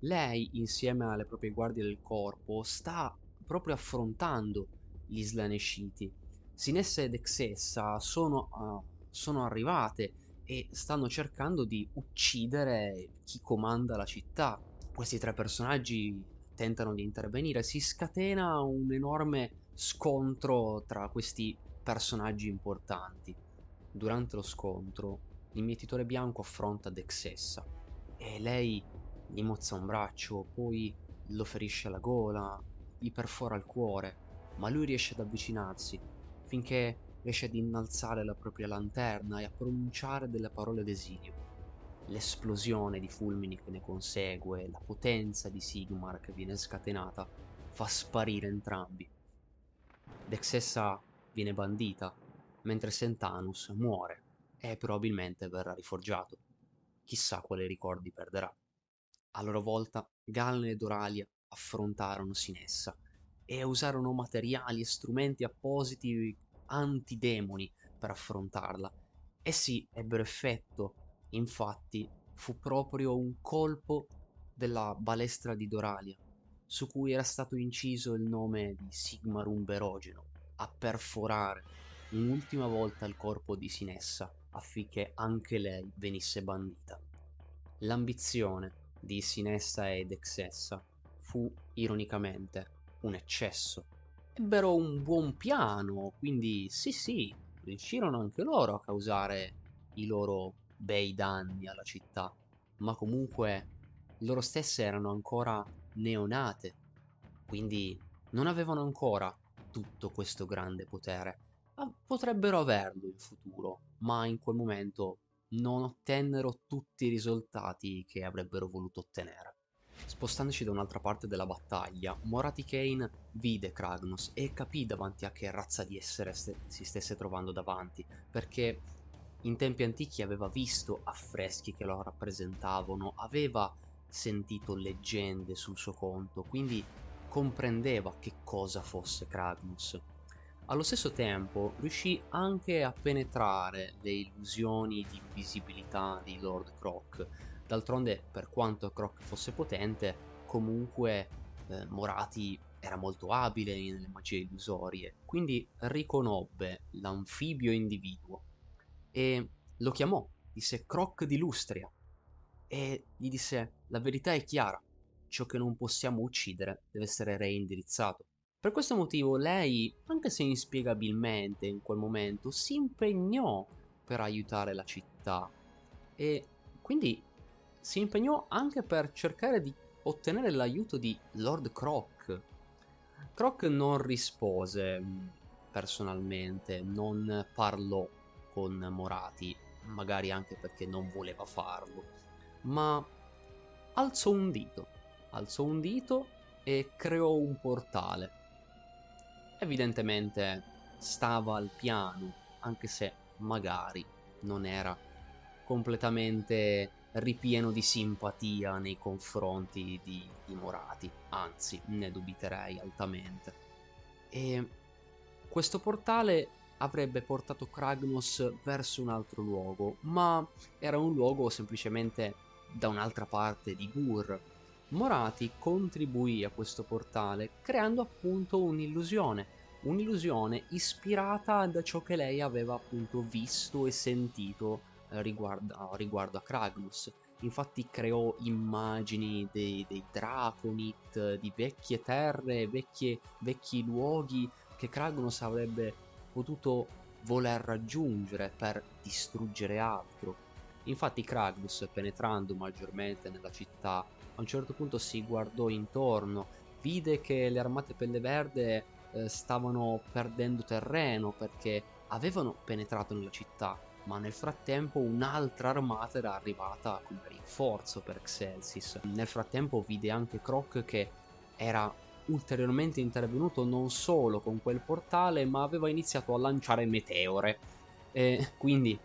Speaker 1: Lei, insieme alle proprie guardie del corpo, sta proprio affrontando gli slanesciti. Sinessa ed Exessa sono, uh, sono arrivate e stanno cercando di uccidere chi comanda la città. Questi tre personaggi tentano di intervenire, si scatena un enorme scontro tra questi personaggi importanti. Durante lo scontro, il bianco affronta Dexessa e lei gli mozza un braccio, poi lo ferisce alla gola, gli perfora il cuore ma lui riesce ad avvicinarsi finché riesce ad innalzare la propria lanterna e a pronunciare delle parole d'esilio. L'esplosione di fulmini che ne consegue, la potenza di Sigmar che viene scatenata, fa sparire entrambi. Dexessa viene bandita, mentre Sentanus muore e probabilmente verrà riforgiato. Chissà quali ricordi perderà. A loro volta, Galne e Doralia affrontarono Sinessa e usarono materiali e strumenti appositi antidemoni per affrontarla. Essi ebbero effetto, infatti fu proprio un colpo della balestra di Doralia, su cui era stato inciso il nome di Sigmarum Verogeno, a perforare un'ultima volta il corpo di Sinessa affinché anche lei venisse bandita. L'ambizione di Sinessa ed Exessa fu, ironicamente, un eccesso. Ebbero un buon piano, quindi sì sì, riuscirono anche loro a causare i loro bei danni alla città, ma comunque loro stesse erano ancora neonate, quindi non avevano ancora tutto questo grande potere. Ah, potrebbero averlo in futuro, ma in quel momento non ottennero tutti i risultati che avrebbero voluto ottenere. Spostandoci da un'altra parte della battaglia, Morati Kane vide Kragnos e capì davanti a che razza di essere st- si stesse trovando davanti, perché in tempi antichi aveva visto affreschi che lo rappresentavano, aveva sentito leggende sul suo conto, quindi comprendeva che cosa fosse Kragnos. Allo stesso tempo riuscì anche a penetrare le illusioni di invisibilità di Lord Croc, D'altronde, per quanto Croc fosse potente, comunque eh, Morati era molto abile nelle magie illusorie, quindi riconobbe l'anfibio individuo e lo chiamò, disse Croc di Lustria e gli disse la verità è chiara, ciò che non possiamo uccidere deve essere reindirizzato. Per questo motivo lei, anche se inspiegabilmente in quel momento, si impegnò per aiutare la città e quindi si impegnò anche per cercare di ottenere l'aiuto di Lord Croc. Croc non rispose mm, personalmente, non parlò con Morati, magari anche perché non voleva farlo, ma alzò un dito, alzò un dito e creò un portale. Evidentemente stava al piano, anche se magari non era completamente ripieno di simpatia nei confronti di, di Morati, anzi ne dubiterei altamente. E questo portale avrebbe portato Kragnos verso un altro luogo, ma era un luogo semplicemente da un'altra parte di Gur. Morati contribuì a questo portale creando appunto un'illusione, un'illusione ispirata da ciò che lei aveva appunto visto e sentito riguardo, riguardo a Kragnus. Infatti creò immagini dei, dei Draconit, di vecchie terre, vecchie, vecchi luoghi che Kragnus avrebbe potuto voler raggiungere per distruggere altro. Infatti Kragnus, penetrando maggiormente nella città, a un certo punto si guardò intorno, vide che le armate pelle verde eh, stavano perdendo terreno perché avevano penetrato nella città, ma nel frattempo un'altra armata era arrivata come rinforzo per Excelsis. Nel frattempo vide anche Croc che era ulteriormente intervenuto non solo con quel portale, ma aveva iniziato a lanciare meteore. E quindi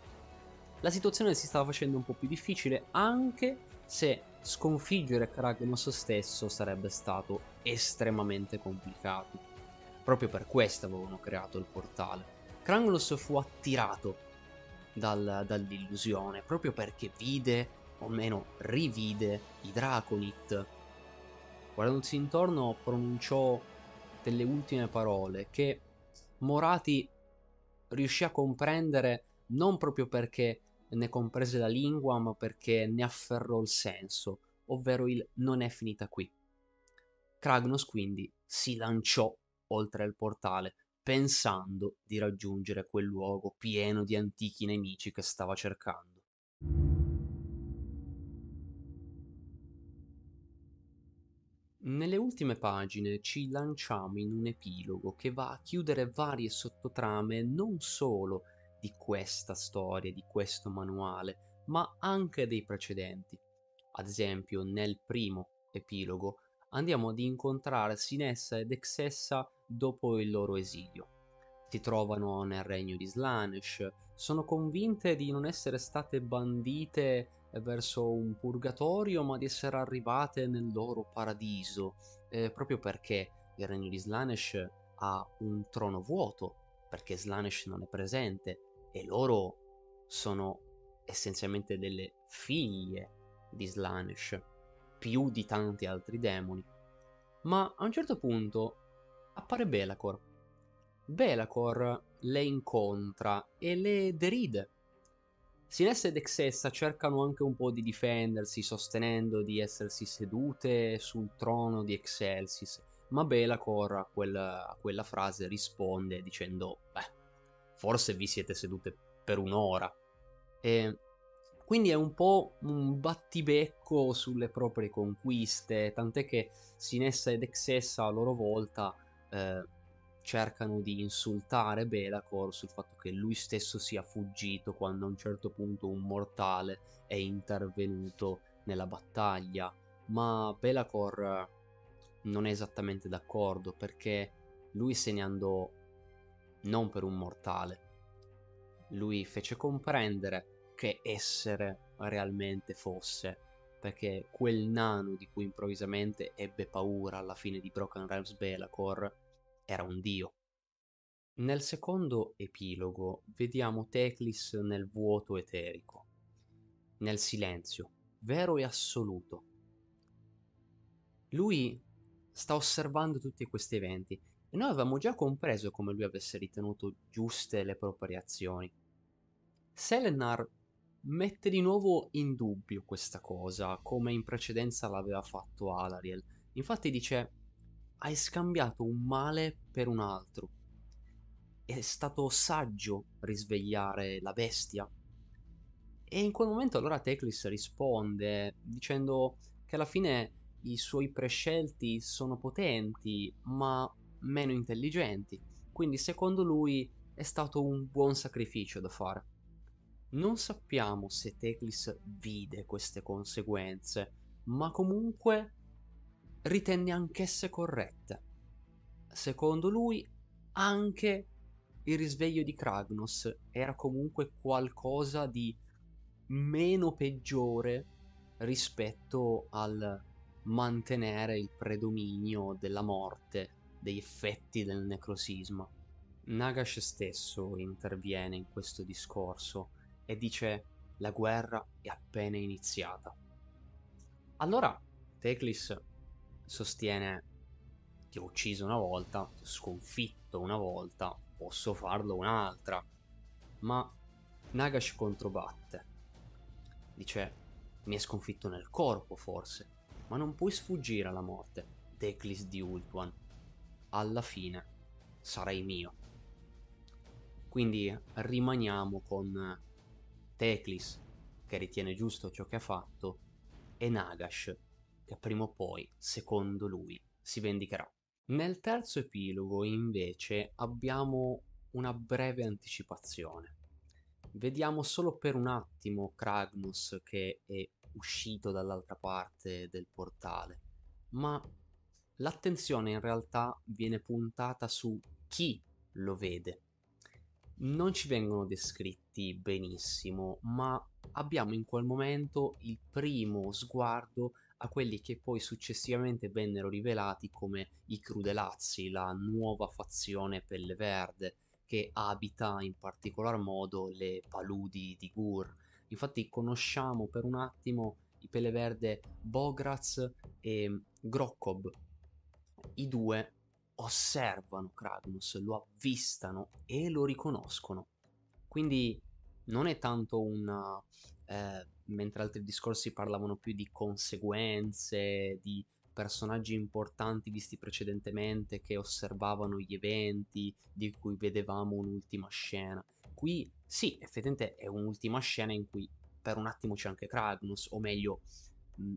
Speaker 1: la situazione si stava facendo un po' più difficile, anche se sconfiggere Kragnos stesso sarebbe stato estremamente complicato. Proprio per questo avevano creato il portale. Kragnos fu attirato dal, dall'illusione, proprio perché vide, o almeno rivide, i Draconit. Guardandosi intorno pronunciò delle ultime parole che Morati riuscì a comprendere non proprio perché ne comprese la lingua, ma perché ne afferrò il senso, ovvero il non è finita qui. Kragnos quindi si lanciò oltre il portale, pensando di raggiungere quel luogo pieno di antichi nemici che stava cercando. Nelle ultime pagine ci lanciamo in un epilogo che va a chiudere varie sottotrame non solo di questa storia, di questo manuale, ma anche dei precedenti. Ad esempio, nel primo epilogo andiamo ad incontrare Sinessa ed Exessa dopo il loro esilio. Si trovano nel regno di Slanesh, sono convinte di non essere state bandite verso un purgatorio, ma di essere arrivate nel loro paradiso, eh, proprio perché il regno di Slanesh ha un trono vuoto, perché Slanesh non è presente e loro sono essenzialmente delle figlie di Slanesh, più di tanti altri demoni. Ma a un certo punto appare Belacor. Belacor le incontra e le deride. Sinessa ed Exessa cercano anche un po' di difendersi, sostenendo di essersi sedute sul trono di Excelsis, ma Belacor a, quel, a quella frase risponde dicendo, beh, forse vi siete sedute per un'ora. E quindi è un po' un battibecco sulle proprie conquiste, tant'è che Sinessa ed Exessa a loro volta eh, cercano di insultare Belacor sul fatto che lui stesso sia fuggito quando a un certo punto un mortale è intervenuto nella battaglia, ma Belacor non è esattamente d'accordo perché lui se ne andò non per un mortale. Lui fece comprendere che essere realmente fosse, perché quel nano di cui improvvisamente ebbe paura alla fine di Broken Realms Belacor era un dio. Nel secondo epilogo vediamo Teclis nel vuoto eterico, nel silenzio, vero e assoluto. Lui sta osservando tutti questi eventi e noi avevamo già compreso come lui avesse ritenuto giuste le proprie azioni. Selenar mette di nuovo in dubbio questa cosa, come in precedenza l'aveva fatto Alariel. Infatti dice: Hai scambiato un male per un altro. È stato saggio risvegliare la bestia? E in quel momento allora Teclis risponde dicendo che alla fine i suoi prescelti sono potenti, ma meno intelligenti. Quindi secondo lui è stato un buon sacrificio da fare. Non sappiamo se Teclis vide queste conseguenze, ma comunque ritenne anch'esse corrette. Secondo lui anche il risveglio di Kragnos era comunque qualcosa di meno peggiore rispetto al mantenere il predominio della morte, degli effetti del necrosisma. Nagash stesso interviene in questo discorso e dice la guerra è appena iniziata. Allora Teclis sostiene ti ho ucciso una volta, ti ho sconfitto una volta, posso farlo un'altra. Ma Nagash controbatte. Dice mi hai sconfitto nel corpo forse, ma non puoi sfuggire alla morte, Teclis di Ultuan. Alla fine sarai mio. Quindi rimaniamo con Teclis, che ritiene giusto ciò che ha fatto, e Nagash, che prima o poi, secondo lui, si vendicherà. Nel terzo epilogo, invece, abbiamo una breve anticipazione. Vediamo solo per un attimo Kragnos che è uscito dall'altra parte del portale, ma l'attenzione in realtà viene puntata su chi lo vede. Non ci vengono descritti benissimo, ma abbiamo in quel momento il primo sguardo a quelli che poi successivamente vennero rivelati come i Crudelazzi, la nuova fazione pelle verde che abita in particolar modo le paludi di Gur Infatti conosciamo per un attimo i pelle verde Bograz e Grokkob. I due osservano Kragnus, lo avvistano e lo riconoscono. Quindi non è tanto una... Eh, mentre altri discorsi parlavano più di conseguenze, di personaggi importanti visti precedentemente che osservavano gli eventi, di cui vedevamo un'ultima scena. Qui sì, effettivamente è un'ultima scena in cui per un attimo c'è anche Kragnus, o meglio, mh,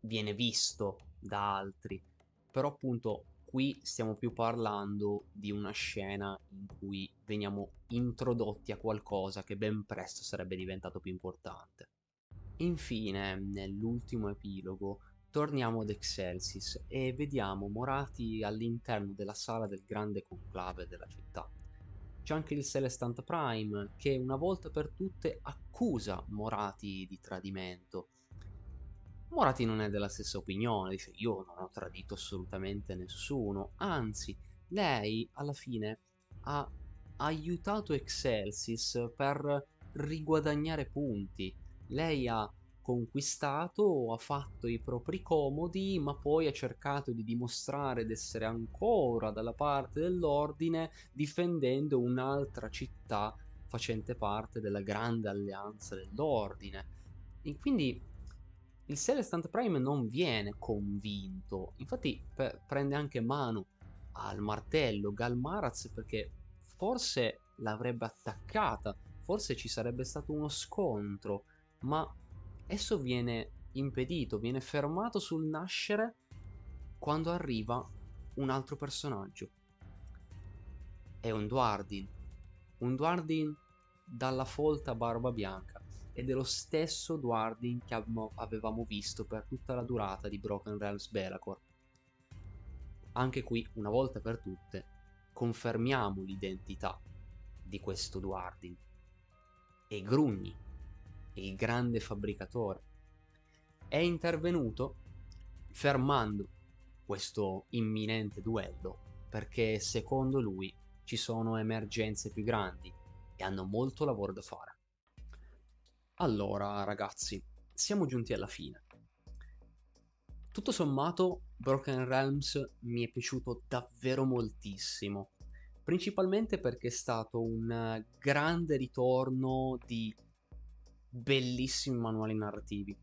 Speaker 1: viene visto da altri. Però appunto qui stiamo più parlando di una scena in cui veniamo introdotti a qualcosa che ben presto sarebbe diventato più importante. Infine, nell'ultimo epilogo, torniamo ad Excelsis e vediamo Morati all'interno della sala del grande conclave della città. C'è anche il Celestant Prime che una volta per tutte accusa Morati di tradimento. Morati non è della stessa opinione, dice io non ho tradito assolutamente nessuno, anzi lei alla fine ha aiutato Excelsis per riguadagnare punti. Lei ha conquistato, ha fatto i propri comodi, ma poi ha cercato di dimostrare di essere ancora dalla parte dell'ordine, difendendo un'altra città facente parte della grande alleanza dell'ordine. E quindi il Celestant Prime non viene convinto, infatti pe- prende anche mano al martello Galmaraz perché forse l'avrebbe attaccata, forse ci sarebbe stato uno scontro, ma esso viene impedito, viene fermato sul nascere quando arriva un altro personaggio. È un Duardin, un Duardin dalla folta barba bianca ed è lo stesso Duardin che avevamo visto per tutta la durata di Broken Realms Belacor. Anche qui, una volta per tutte, confermiamo l'identità di questo Duardin. E Grugni, il grande fabbricatore, è intervenuto fermando questo imminente duello perché secondo lui ci sono emergenze più grandi e hanno molto lavoro da fare. Allora ragazzi, siamo giunti alla fine. Tutto sommato Broken Realms mi è piaciuto davvero moltissimo, principalmente perché è stato un grande ritorno di bellissimi manuali narrativi.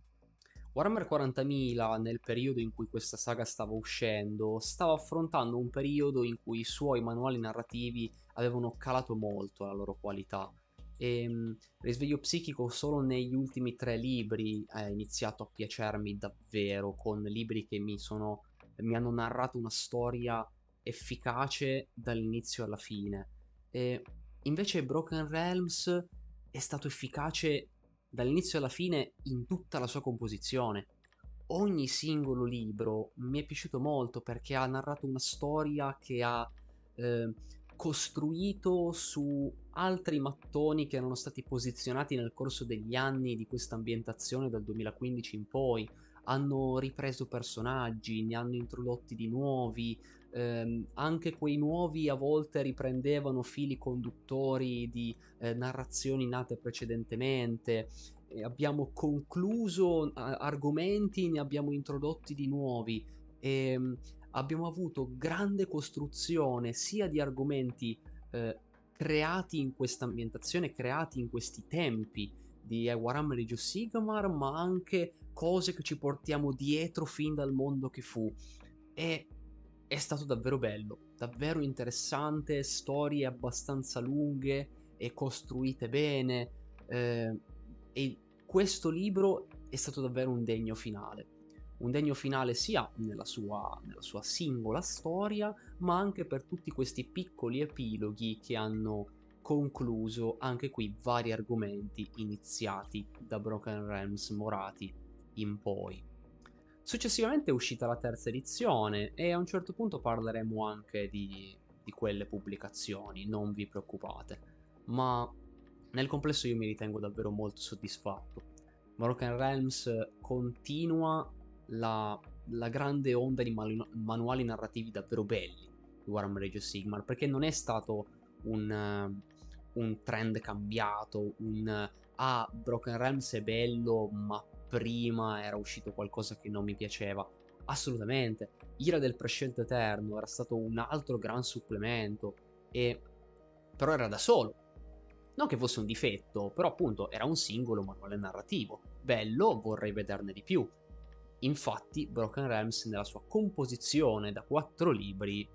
Speaker 1: Warhammer 40.000, nel periodo in cui questa saga stava uscendo, stava affrontando un periodo in cui i suoi manuali narrativi avevano calato molto la loro qualità. E um, Risveglio Psichico solo negli ultimi tre libri è iniziato a piacermi davvero, con libri che mi, sono, mi hanno narrato una storia efficace dall'inizio alla fine. E invece Broken Realms è stato efficace dall'inizio alla fine in tutta la sua composizione. Ogni singolo libro mi è piaciuto molto perché ha narrato una storia che ha eh, costruito su altri mattoni che erano stati posizionati nel corso degli anni di questa ambientazione dal 2015 in poi. Hanno ripreso personaggi, ne hanno introdotti di nuovi, ehm, anche quei nuovi a volte riprendevano fili conduttori di eh, narrazioni nate precedentemente. E abbiamo concluso argomenti, ne abbiamo introdotti di nuovi. E, ehm, abbiamo avuto grande costruzione sia di argomenti eh, creati in questa ambientazione, creati in questi tempi di Warhammer Age of Sigmar, ma anche cose che ci portiamo dietro fin dal mondo che fu. E è stato davvero bello, davvero interessante, storie abbastanza lunghe e costruite bene. Eh, e questo libro è stato davvero un degno finale. Un degno finale sia nella sua, nella sua singola storia, ma anche per tutti questi piccoli epiloghi che hanno concluso anche qui vari argomenti iniziati da Broken Realms Morati in poi. Successivamente è uscita la terza edizione e a un certo punto parleremo anche di, di quelle pubblicazioni, non vi preoccupate. Ma nel complesso io mi ritengo davvero molto soddisfatto. Moroccan Realms continua la, la grande onda di manu- manuali narrativi davvero belli di Warhammer Age of Sigmar, perché non è stato un, uh, un trend cambiato, un ah, Broken Realms è bello, ma prima era uscito qualcosa che non mi piaceva. Assolutamente. Ira del prescelto eterno era stato un altro gran supplemento e però era da solo. Non che fosse un difetto, però appunto era un singolo manuale narrativo. Bello, vorrei vederne di più. Infatti, Broken Realms nella sua composizione da quattro libri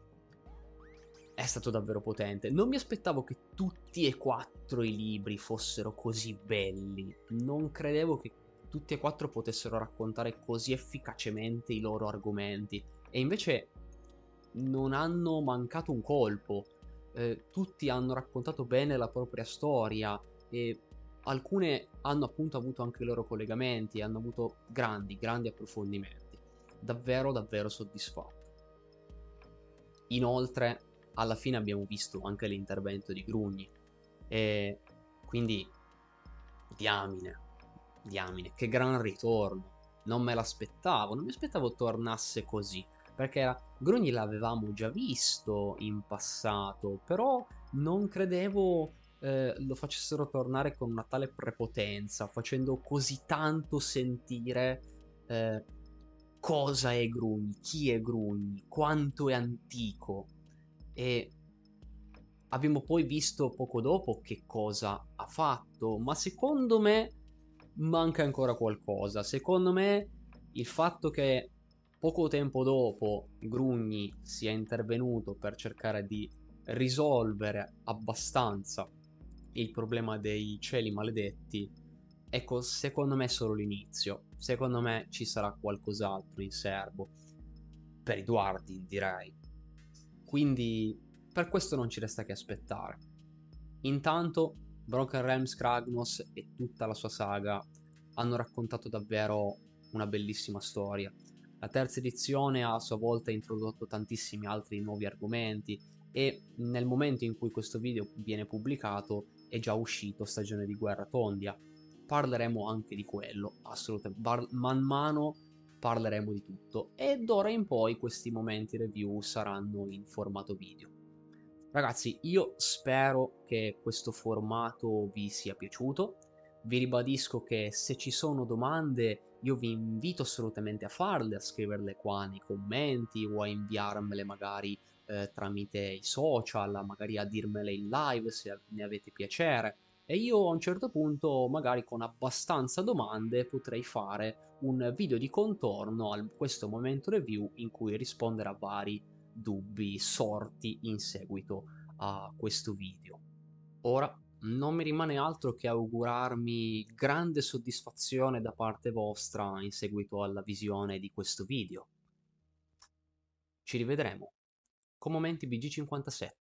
Speaker 1: è stato davvero potente. Non mi aspettavo che tutti e quattro i libri fossero così belli. Non credevo che tutti e quattro potessero raccontare così efficacemente i loro argomenti e invece non hanno mancato un colpo. Eh, tutti hanno raccontato bene la propria storia e alcune hanno appunto avuto anche i loro collegamenti, hanno avuto grandi, grandi approfondimenti. Davvero, davvero soddisfatto. Inoltre, alla fine abbiamo visto anche l'intervento di Grugni e quindi diamine, diamine, che gran ritorno. Non me l'aspettavo, non mi aspettavo tornasse così. Perché era, Grugni l'avevamo già visto in passato, però non credevo eh, lo facessero tornare con una tale prepotenza, facendo così tanto sentire eh, cosa è Grugni, chi è Grugni, quanto è antico. E abbiamo poi visto poco dopo che cosa ha fatto, ma secondo me manca ancora qualcosa. Secondo me il fatto che poco tempo dopo Grugni sia intervenuto per cercare di risolvere abbastanza il problema dei cieli maledetti, ecco, secondo me è solo l'inizio. Secondo me ci sarà qualcos'altro in serbo. Per i Duardi, direi. Quindi, per questo non ci resta che aspettare. Intanto, Broken Realms Kragnos e tutta la sua saga hanno raccontato davvero una bellissima storia. La terza edizione ha a sua volta introdotto tantissimi altri nuovi argomenti e nel momento in cui questo video viene pubblicato è già uscito Stagione di Guerra Tondia. Parleremo anche di quello, assolutamente. Man mano parleremo di tutto e d'ora in poi questi momenti review saranno in formato video. Ragazzi, io spero che questo formato vi sia piaciuto. Vi ribadisco che se ci sono domande io vi invito assolutamente a farle, a scriverle qua nei commenti o a inviarmele magari eh, tramite i social, magari a dirmele in live se ne avete piacere. E io a un certo punto, magari con abbastanza domande, potrei fare un video di contorno a questo momento review in cui rispondere a vari dubbi sorti in seguito a questo video. Ora non mi rimane altro che augurarmi grande soddisfazione da parte vostra in seguito alla visione di questo video. Ci rivedremo con Momenti BG57.